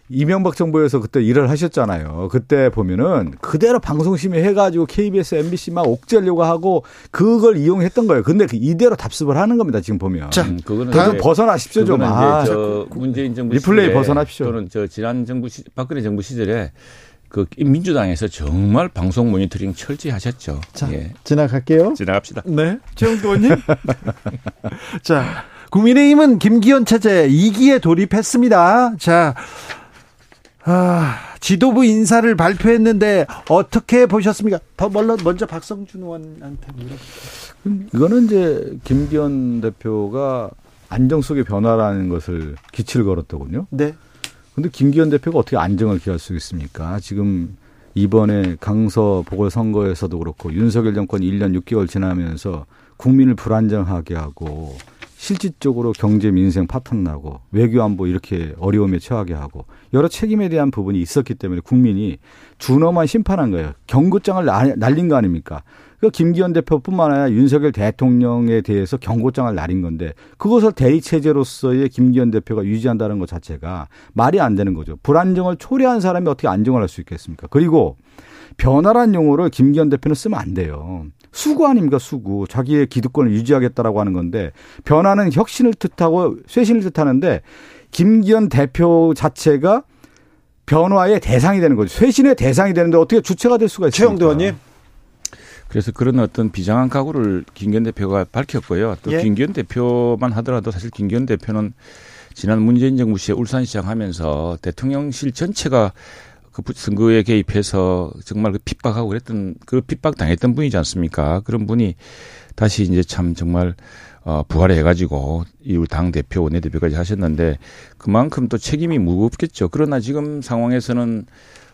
이명박 정부에서 그때 일을 하셨잖아요. 그때 보면은 그대로 방송심의 해가지고 KBS, MBC 막 옥죄려고 하고 그걸 이용했던 거예요. 근데 그 이대로 답습을 하는 겁니다. 지금 보면. 자, 음, 그거는 다 벗어나십시오 좀. 아, 저 문재인 정부 리플레이 벗어나십시오. 또는 저 지난 정부 시, 박근혜 정부 시절에 그 민주당에서 정말 방송 모니터링 철저히 하셨죠. 자, 예. 지나갈게요. 지나갑시다. 네. 최영도 의원님. [laughs] 자, 국민의힘은 김기현 체제 2기에 돌입했습니다. 자, 아, 지도부 인사를 발표했는데 어떻게 보셨습니까? 먼저 박성준 의원한테 물어볼게요. 이거는 이제 김기현 대표가 안정 속의 변화라는 것을 기치를 걸었더군요. 네. 근데 김기현 대표가 어떻게 안정을 기할 수 있습니까? 지금 이번에 강서 보궐선거에서도 그렇고 윤석열 정권 1년 6개월 지나면서 국민을 불안정하게 하고 실질적으로 경제 민생 파탄 나고 외교 안보 이렇게 어려움에 처하게 하고 여러 책임에 대한 부분이 있었기 때문에 국민이 준엄한 심판한 거예요. 경고장을 날린 거 아닙니까? 그 김기현 대표뿐만 아니라 윤석열 대통령에 대해서 경고장을 날린 건데 그것을 대의 체제로서의 김기현 대표가 유지한다는 것 자체가 말이 안 되는 거죠. 불안정을 초래한 사람이 어떻게 안정을 할 수 있겠습니까? 그리고 변화란 용어를 김기현 대표는 쓰면 안 돼요. 수구 아닙니까 수구. 자기의 기득권을 유지하겠다라고 하는 건데 변화는 혁신을 뜻하고 쇄신을 뜻하는데 김기현 대표 자체가 변화의 대상이 되는 거죠. 쇄신의 대상이 되는데 어떻게 주체가 될 수가 있습니까? 최영도 의원님. 그래서 그런 어떤 비장한 각오를 김기현 대표가 밝혔고요. 또 예. 김기현 대표만 하더라도 사실 김기현 대표는 지난 문재인 정부 시에 울산시장 하면서 대통령실 전체가 그 선거에 개입해서 정말 그 핍박하고 그랬던 그 핍박 당했던 분이지 않습니까? 그런 분이 다시 이제 참 정말 어 부활해 가지고 이후 당 대표 원내대표까지 하셨는데 그만큼 또 책임이 무겁겠죠. 그러나 지금 상황에서는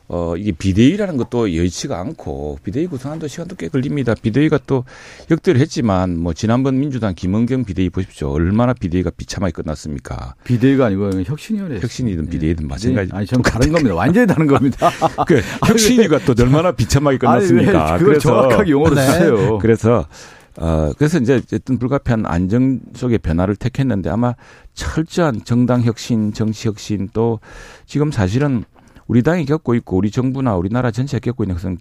어, 이게 비대위라는 것도 여의치가 않고 비대위 구성한도 시간도 꽤 걸립니다. 비대위가 또 역대를 했지만 뭐 지난번 민주당 김은경 비대위 보십시오. 얼마나 비대위가 비참하게 끝났습니까? 비대위가 아니고 혁신위원회. 혁신이든 비대위든 마찬가지. 아니, 전 다른 겁니다. 완전히 다른 겁니다. [laughs] 그 혁신위가 또 얼마나 비참하게 끝났습니까? 아니, 그걸 정확하게 용어로 네. 주세요. 그래서 어, 그래서 이제 어쨌든 불가피한 안정 속의 변화를 택했는데 아마 철저한 정당 혁신, 정치 혁신 또 지금 사실은 우리 당이 겪고 있고 우리 정부나 우리나라 전체가 겪고 있는 것은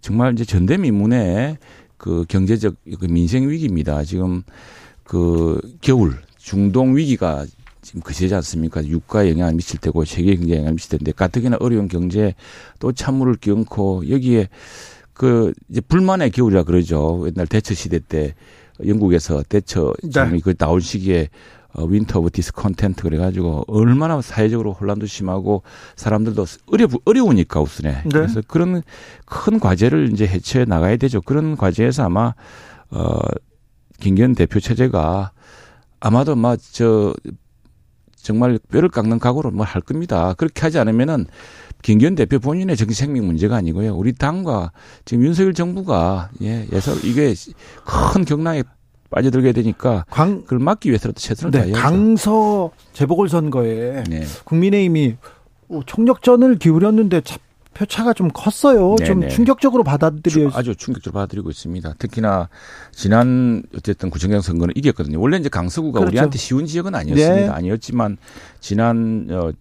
정말 이제 전대미문의 그 경제적 그 민생 위기입니다. 지금 그 겨울 중동 위기가 지금 그시지 않습니까? 유가 영향을 미칠 테고 세계 경제에 영향을 미칠 텐데 가뜩이나 어려운 경제 또 찬물을 끼얹고 여기에 그 이제 불만의 겨울이라 그러죠. 옛날 대처 시대 때 영국에서 대처 네. 그 나올 시기에 어, winter of discontent 그래가지고 얼마나 사회적으로 혼란도 심하고 사람들도 어려 어려우니까 우선에 네. 그래서 그런 큰 과제를 이제 해체해 나가야 되죠. 그런 과제에서 아마 어 김기현 대표 체제가 아마도 막저 정말 뼈를 깎는 각오로 뭐 할 겁니다. 그렇게 하지 않으면은 김기현 대표 본인의 정치 생명 문제가 아니고요. 우리 당과 지금 윤석열 정부가 예, 예서 이게 큰 경랑에 빠져들게 되니까 강, 그걸 막기 위해서라도 최선을 네, 다해야죠. 강서 재보궐선거에 네. 국민의힘이 총력전을 기울였는데 표차가 좀 컸어요. 네네. 좀 네. 충격적으로 받아들여 아주 충격적으로 받아들이고 있습니다. 특히나 지난 어쨌든 구청장 선거는 이겼거든요. 원래 이제 강서구가 그렇죠. 우리한테 쉬운 지역은 아니었습니다. 네. 아니었지만 지난 어,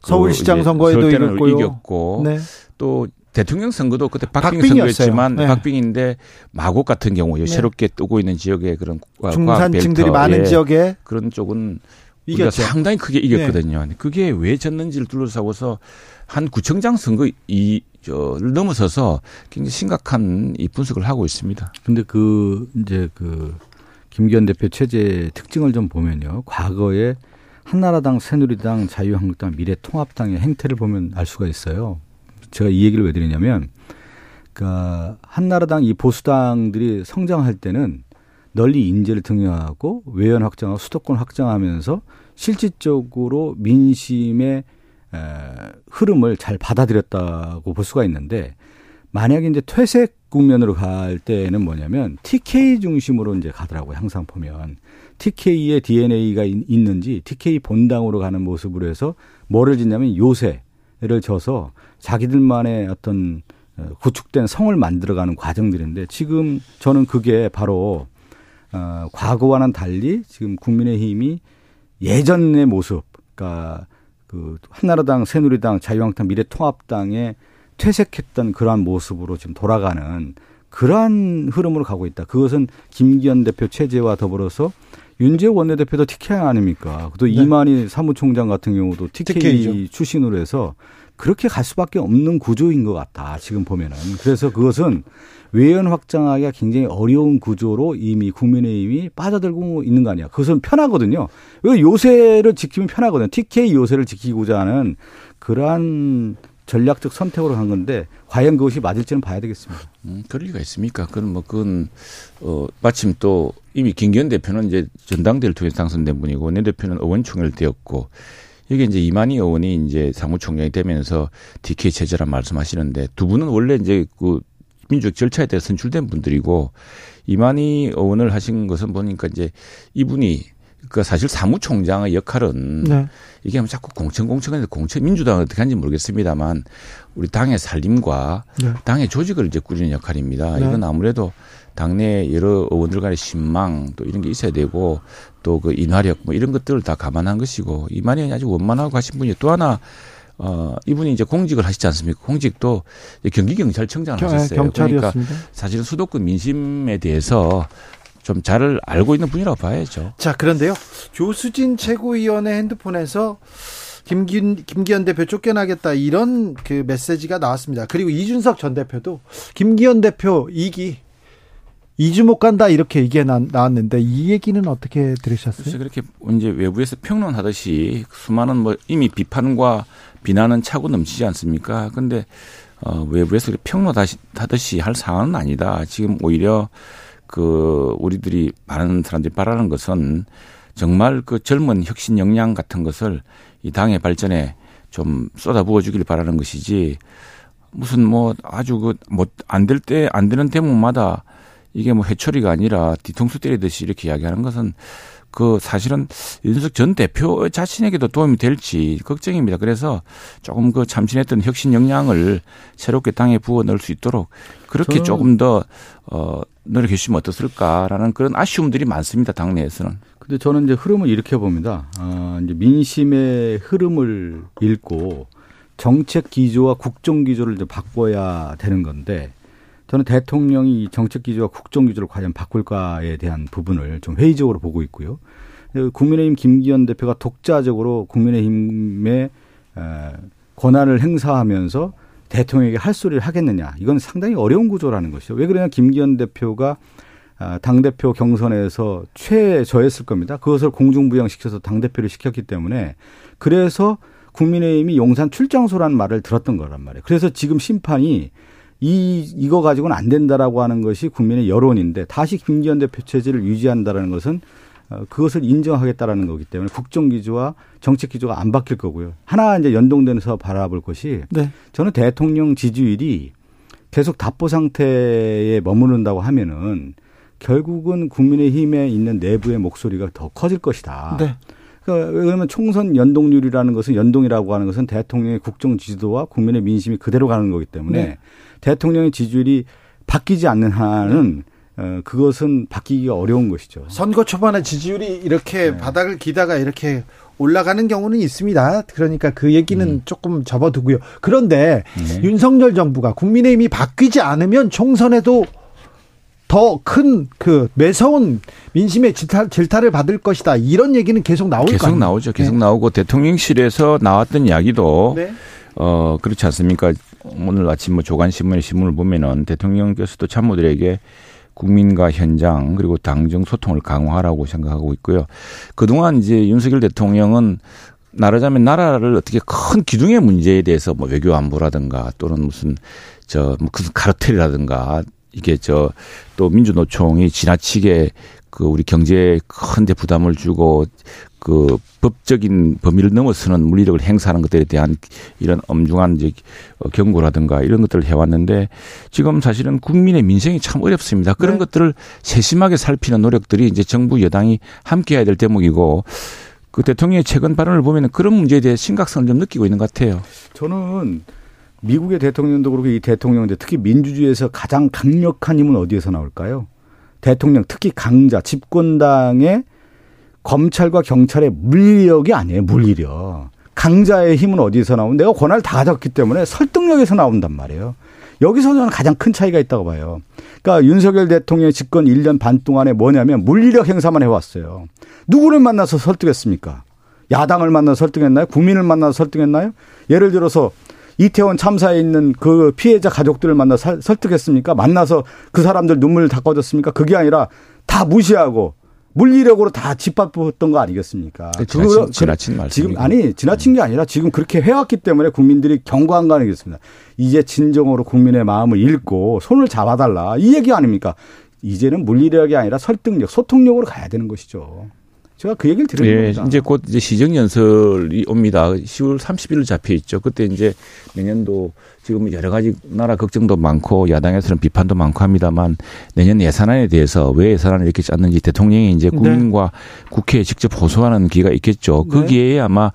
그 서울시장 선거에도 이겼고 네. 또 대통령 선거도 그때 박빙 선거였지만 네. 박빙인데 마곡 같은 경우 네. 새롭게 뜨고 있는 지역의 그런 중산층들이 많은 예. 지역에 그런 쪽은 우리가 상당히 크게 이겼거든요. 네. 그게 왜 졌는지를 둘러싸고서 한 구청장 선거 이, 저를 넘어서서 굉장히 심각한 이 분석을 하고 있습니다. 근데 그, 이제 그, 김기현 대표 체제의 특징을 좀 보면요. 과거에 한나라당, 새누리당, 자유한국당, 미래통합당의 행태를 보면 알 수가 있어요. 제가 이 얘기를 왜 드리냐면, 그니까 한나라당 이 보수당들이 성장할 때는 널리 인재를 등용하고 외연 확장하고 수도권 확장하면서 실질적으로 민심의 에, 흐름을 잘 받아들였다고 볼 수가 있는데 만약에 이제 퇴색 국면으로 갈 때는 뭐냐면 TK 중심으로 이제 가더라고요. 항상 보면 TK의 DNA가 있는지 TK 본당으로 가는 모습으로 해서 뭐를 짓냐면 요새를 져서 자기들만의 어떤 어, 구축된 성을 만들어가는 과정들인데 지금 저는 그게 바로 어, 과거와는 달리 지금 국민의힘이 예전의 모습, 그러니까 그 한나라당, 새누리당, 자유한국당, 미래통합당에 퇴색했던 그러한 모습으로 지금 돌아가는 그러한 흐름으로 가고 있다. 그것은 김기현 대표 체제와 더불어서 윤재호 원내대표도 TK 아닙니까? 또 네. 이만희 사무총장 같은 경우도 TK TK죠. 출신으로 해서 그렇게 갈 수밖에 없는 구조인 것 같다. 지금 보면은. 그래서 그것은 외연 확장하기가 굉장히 어려운 구조로 이미 국민의힘이 빠져들고 있는 거 아니야. 그것은 편하거든요. 요새를 지키면 편하거든요. TK 요새를 지키고자 하는 그러한 전략적 선택으로 한 건데 과연 그것이 맞을지는 봐야 되겠습니다. 음, 그럴 리가 있습니까? 그건 뭐 그건 어 마침 또 이미 김기현 대표는 이제 전당대를 통해서 당선된 분이고 내 대표는 의원총회를 되었고 이게 이제 이만희 의원이 이제 사무총장이 되면서 DK 체제란 말씀하시는데 두 분은 원래 이제 그 민주적 절차에 대해 선출된 분들이고 이만희 의원을 하신 것은 보니까 이제 이분이 그 사실 사무총장의 역할은 네. 이게 뭐 자꾸 공천 공천인데 공천 민주당은 어떻게 하는지 모르겠습니다만 우리 당의 살림과 네. 당의 조직을 이제 꾸리는 역할입니다. 네. 이건 아무래도 당내 여러 의원들 간의 신망 또 이런 게 있어야 되고 또 그 인화력 뭐 이런 것들을 다 감안한 것이고 이만희 의원이 아주 원만하고 가신 분이 또 하나 어, 이분이 이제 공직을 하시지 않습니까? 공직도 경기경찰청장을 하셨어요. 경찰이었습니다. 그러니까 사실은 수도권 민심에 대해서 좀 잘 알고 있는 분이라고 봐야죠. 자, 그런데요. 조수진 최고위원의 핸드폰에서 김기, 김기현 대표 쫓겨나겠다 이런 그 메시지가 나왔습니다. 그리고 이준석 전 대표도 김기현 대표 이기 2주 못 간다 이렇게 얘기 나왔는데 이 얘기는 어떻게 들으셨어요? 그렇게 이제 외부에서 평론하듯이 수많은 뭐 이미 비판과 비난은 차고 넘치지 않습니까? 근데 어 외부에서 평론하듯이 할 상황은 아니다. 지금 오히려 그 우리들이 많은 사람들이 바라는 것은 정말 그 젊은 혁신 역량 같은 것을 이 당의 발전에 좀 쏟아부어 주길 바라는 것이지 무슨 뭐 아주 그뭐안될 때 안 되는 대목마다 이게 뭐 해초리가 아니라 뒤통수 때리듯이 이렇게 이야기하는 것은 그 사실은 윤석 전 대표 자신에게도 도움이 될지 걱정입니다. 그래서 조금 그 참신했던 혁신 역량을 새롭게 당에 부어 넣을 수 있도록 그렇게 조금 더, 어, 노력해 주시면 어떻을까라는 그런 아쉬움들이 많습니다. 당내에서는. 근데 저는 이제 흐름을 이렇게 봅니다. 아, 이제 민심의 흐름을 읽고 정책 기조와 국정 기조를 이제 바꿔야 되는 건데 저는 대통령이 정책 기조와 국정 기조를 과연 바꿀까에 대한 부분을 좀 회의적으로 보고 있고요. 국민의힘 김기현 대표가 독자적으로 국민의힘의 권한을 행사하면서 대통령에게 할 소리를 하겠느냐. 이건 상당히 어려운 구조라는 것이죠. 왜 그러냐. 김기현 대표가 아, 당대표 경선에서 최저했을 겁니다. 그것을 공중부양시켜서 당대표를 시켰기 때문에 그래서 국민의힘이 용산 출장소라는 말을 들었던 거란 말이에요. 그래서 지금 심판이 이 이거 가지고는 안 된다라고 하는 것이 국민의 여론인데 다시 김기현 대표 체제를 유지한다라는 것은 어, 그것을 인정하겠다라는 거기 때문에 국정 기조와 정책 기조가 안 바뀔 거고요. 하나 이제 연동되면서 바라볼 것이 네. 저는 대통령 지지율이 계속 답보 상태에 머무른다고 하면은 결국은 국민의힘에 있는 내부의 목소리가 더 커질 것이다. 네. 왜냐하면 총선 연동률이라는 것은 연동이라고 하는 것은 대통령의 국정 지지도와 국민의 민심이 그대로 가는 거기 때문에 네. 대통령의 지지율이 바뀌지 않는 한은 어, 그것은 바뀌기가 어려운 것이죠. 선거 초반에 지지율이 이렇게 네. 바닥을 기다가 이렇게 올라가는 경우는 있습니다. 그러니까 그 얘기는 음. 조금 접어두고요. 그런데 네. 윤석열 정부가 국민의힘이 바뀌지 않으면 총선에도 더 큰 그 매서운 민심의 질타, 질타를 받을 것이다. 이런 얘기는 계속 나올 계속 거아요 나오죠. 계속 네. 나오고 대통령실에서 나왔던 이야기도 네. 어 그렇지 않습니까? 오늘 아침 뭐 조간 신문의 신문을 보면은 대통령께서도 참모들에게 국민과 현장 그리고 당정 소통을 강화하라고 생각하고 있고요. 그동안 이제 윤석열 대통령은 나라자면 나라를 어떻게 큰 기둥의 문제에 대해서 뭐 외교 안보라든가 또는 무슨 저뭐 무슨 카르텔이라든가 이게 저 또 민주노총이 지나치게 그 우리 경제에 큰데 부담을 주고 그 법적인 범위를 넘어서는 물리력을 행사하는 것들에 대한 이런 엄중한 이제 경고라든가 이런 것들을 해왔는데 지금 사실은 국민의 민생이 참 어렵습니다. 그런 네. 것들을 세심하게 살피는 노력들이 이제 정부 여당이 함께 해야 될 대목이고 그 대통령의 최근 발언을 보면 그런 문제에 대해 심각성을 좀 느끼고 있는 것 같아요. 저는 미국의 대통령도 그렇고 이 대통령인데 특히 민주주의에서 가장 강력한 힘은 어디에서 나올까요? 대통령 특히 강자 집권당의 검찰과 경찰의 물리력이 아니에요. 물리력. 강자의 힘은 어디서 나오면 내가 권한을 다 가졌기 때문에 설득력에서 나온단 말이에요. 여기서 저는 가장 큰 차이가 있다고 봐요. 그러니까 윤석열 대통령의 집권 1년 반 동안에 뭐냐면 물리력 행사만 해왔어요. 누구를 만나서 설득했습니까? 야당을 만나서 설득했나요? 국민을 만나서 설득했나요? 예를 들어서 이태원 참사에 있는 그 피해자 가족들을 만나 서 설득했습니까? 만나서 그 사람들 눈물을 닦아줬습니까? 그게 아니라 다 무시하고 물리력으로 다 짓밟았던 거 아니겠습니까? 네, 지나친, 지나친 말씀 지금 아니 지나친 게 아니라 지금 그렇게 해왔기 때문에 국민들이 경고한 거 아니겠습니까? 이제 진정으로 국민의 마음을 읽고 손을 잡아달라 이 얘기 아닙니까? 이제는 물리력이 아니라 설득력, 소통력으로 가야 되는 것이죠. 제가 그 얘기를 드리는 예, 겁니다. 이제 곧 이제 시정 연설이 옵니다. 10월 30일 잡혀 있죠. 그때 이제 내년도 지금 여러 가지 나라 걱정도 많고 야당에서는 비판도 많고 합니다만 내년 예산안에 대해서 왜 예산안을 이렇게 짰는지 대통령이 이제 네. 국민과 네. 국회에 직접 호소하는 기회가 있겠죠. 그 네. 아마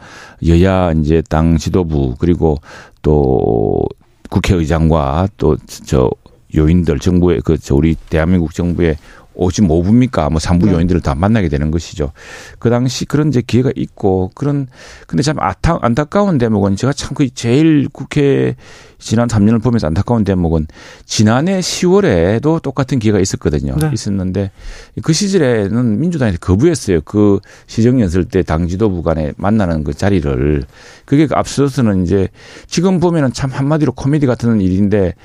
여야 이제 당 지도부 그리고 또 국회의장과 또 저 요인들 정부의 그 우리 대한민국 정부의 55분입니까? 뭐 3부 네. 요인들을 다 만나게 되는 것이죠. 그 당시 그런 이제 기회가 있고 그런 근데 참 아타, 안타까운 대목은 제가 참 그 제일 국회 지난 3년을 보면서 안타까운 대목은 지난해 10월에도 똑같은 기회가 있었거든요. 네. 있었는데 그 시절에는 민주당이 거부했어요. 그 시정연설 때 당 지도부 간에 만나는 그 자리를 그게 앞서서는 이제 지금 보면은 참 한마디로 코미디 같은 일인데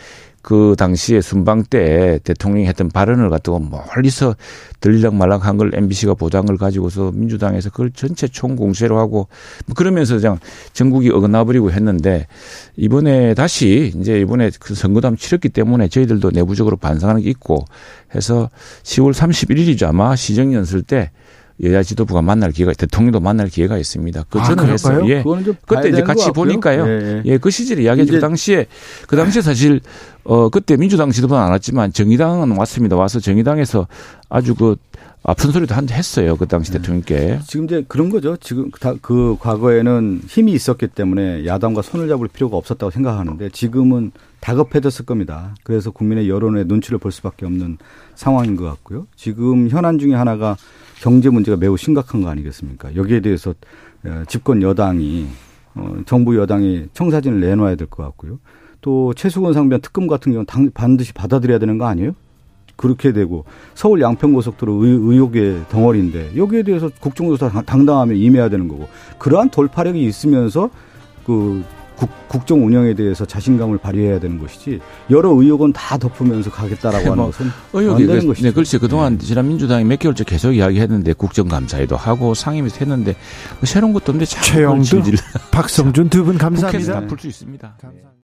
그 당시에 순방 때 대통령이 했던 발언을 갖다가 멀리서 들리락 말락한 걸 MBC가 보장을 가지고서 민주당에서 그걸 전체 총공세로 하고 뭐 그러면서 그냥 전국이 어긋나버리고 했는데 이번에 다시 이제 이번에 그 선거담 치렀기 때문에 저희들도 내부적으로 반성하는 게 있고 해서 10월 31일이죠 아마 시정연설 때 여야 지도부가 만날 기회가 대통령도 만날 기회가 있습니다. 그 아, 저는 했어요. 예. 그때 이제 같이 보니까요. 예, 예. 예, 그 시절에 이야기했죠. 그 당시에 그 당시에 사실 어 그때 민주당 지도부는 안 왔지만 정의당은 왔습니다. 와서 정의당에서 아주 그 아픈 소리도 한 했어요. 그 당시 네. 대통령께. 지금 이제 그런 거죠. 지금 다 그 과거에는 힘이 있었기 때문에 야당과 손을 잡을 필요가 없었다고 생각하는데 지금은 다급해졌을 겁니다. 그래서 국민의 여론의 눈치를 볼 수밖에 없는 상황인 것 같고요. 지금 현안 중에 하나가 경제 문제가 매우 심각한 거 아니겠습니까? 여기에 대해서 어, 집권 여당이 어, 정부 여당이 청사진을 내놔야 될 것 같고요. 또 최수건 상변 특검 같은 경우는 당, 반드시 받아들여야 되는 거 아니에요? 그렇게 되고 서울 양평고속도로 의,혹의 덩어리인데 여기에 대해서 국정조사 당당하면 임해야 되는 거고 그러한 돌파력이 있으면서 그 국, 정 운영에 대해서 자신감을 발휘해야 되는 것이지 여러 의혹은 다 덮으면서 가겠다라고 하는 뭐 것은 의혹이 안 되는 그, 것이죠. 네, 그렇지. 그동안 네. 지난 민주당이 몇 개월째 계속 이야기했는데 국정감사에도 하고 상임위에서 했는데 뭐 새로운 것도 없는데 최영두, 박성준 두 분 감사합니다. 풀수 있습니다. 감사합니다.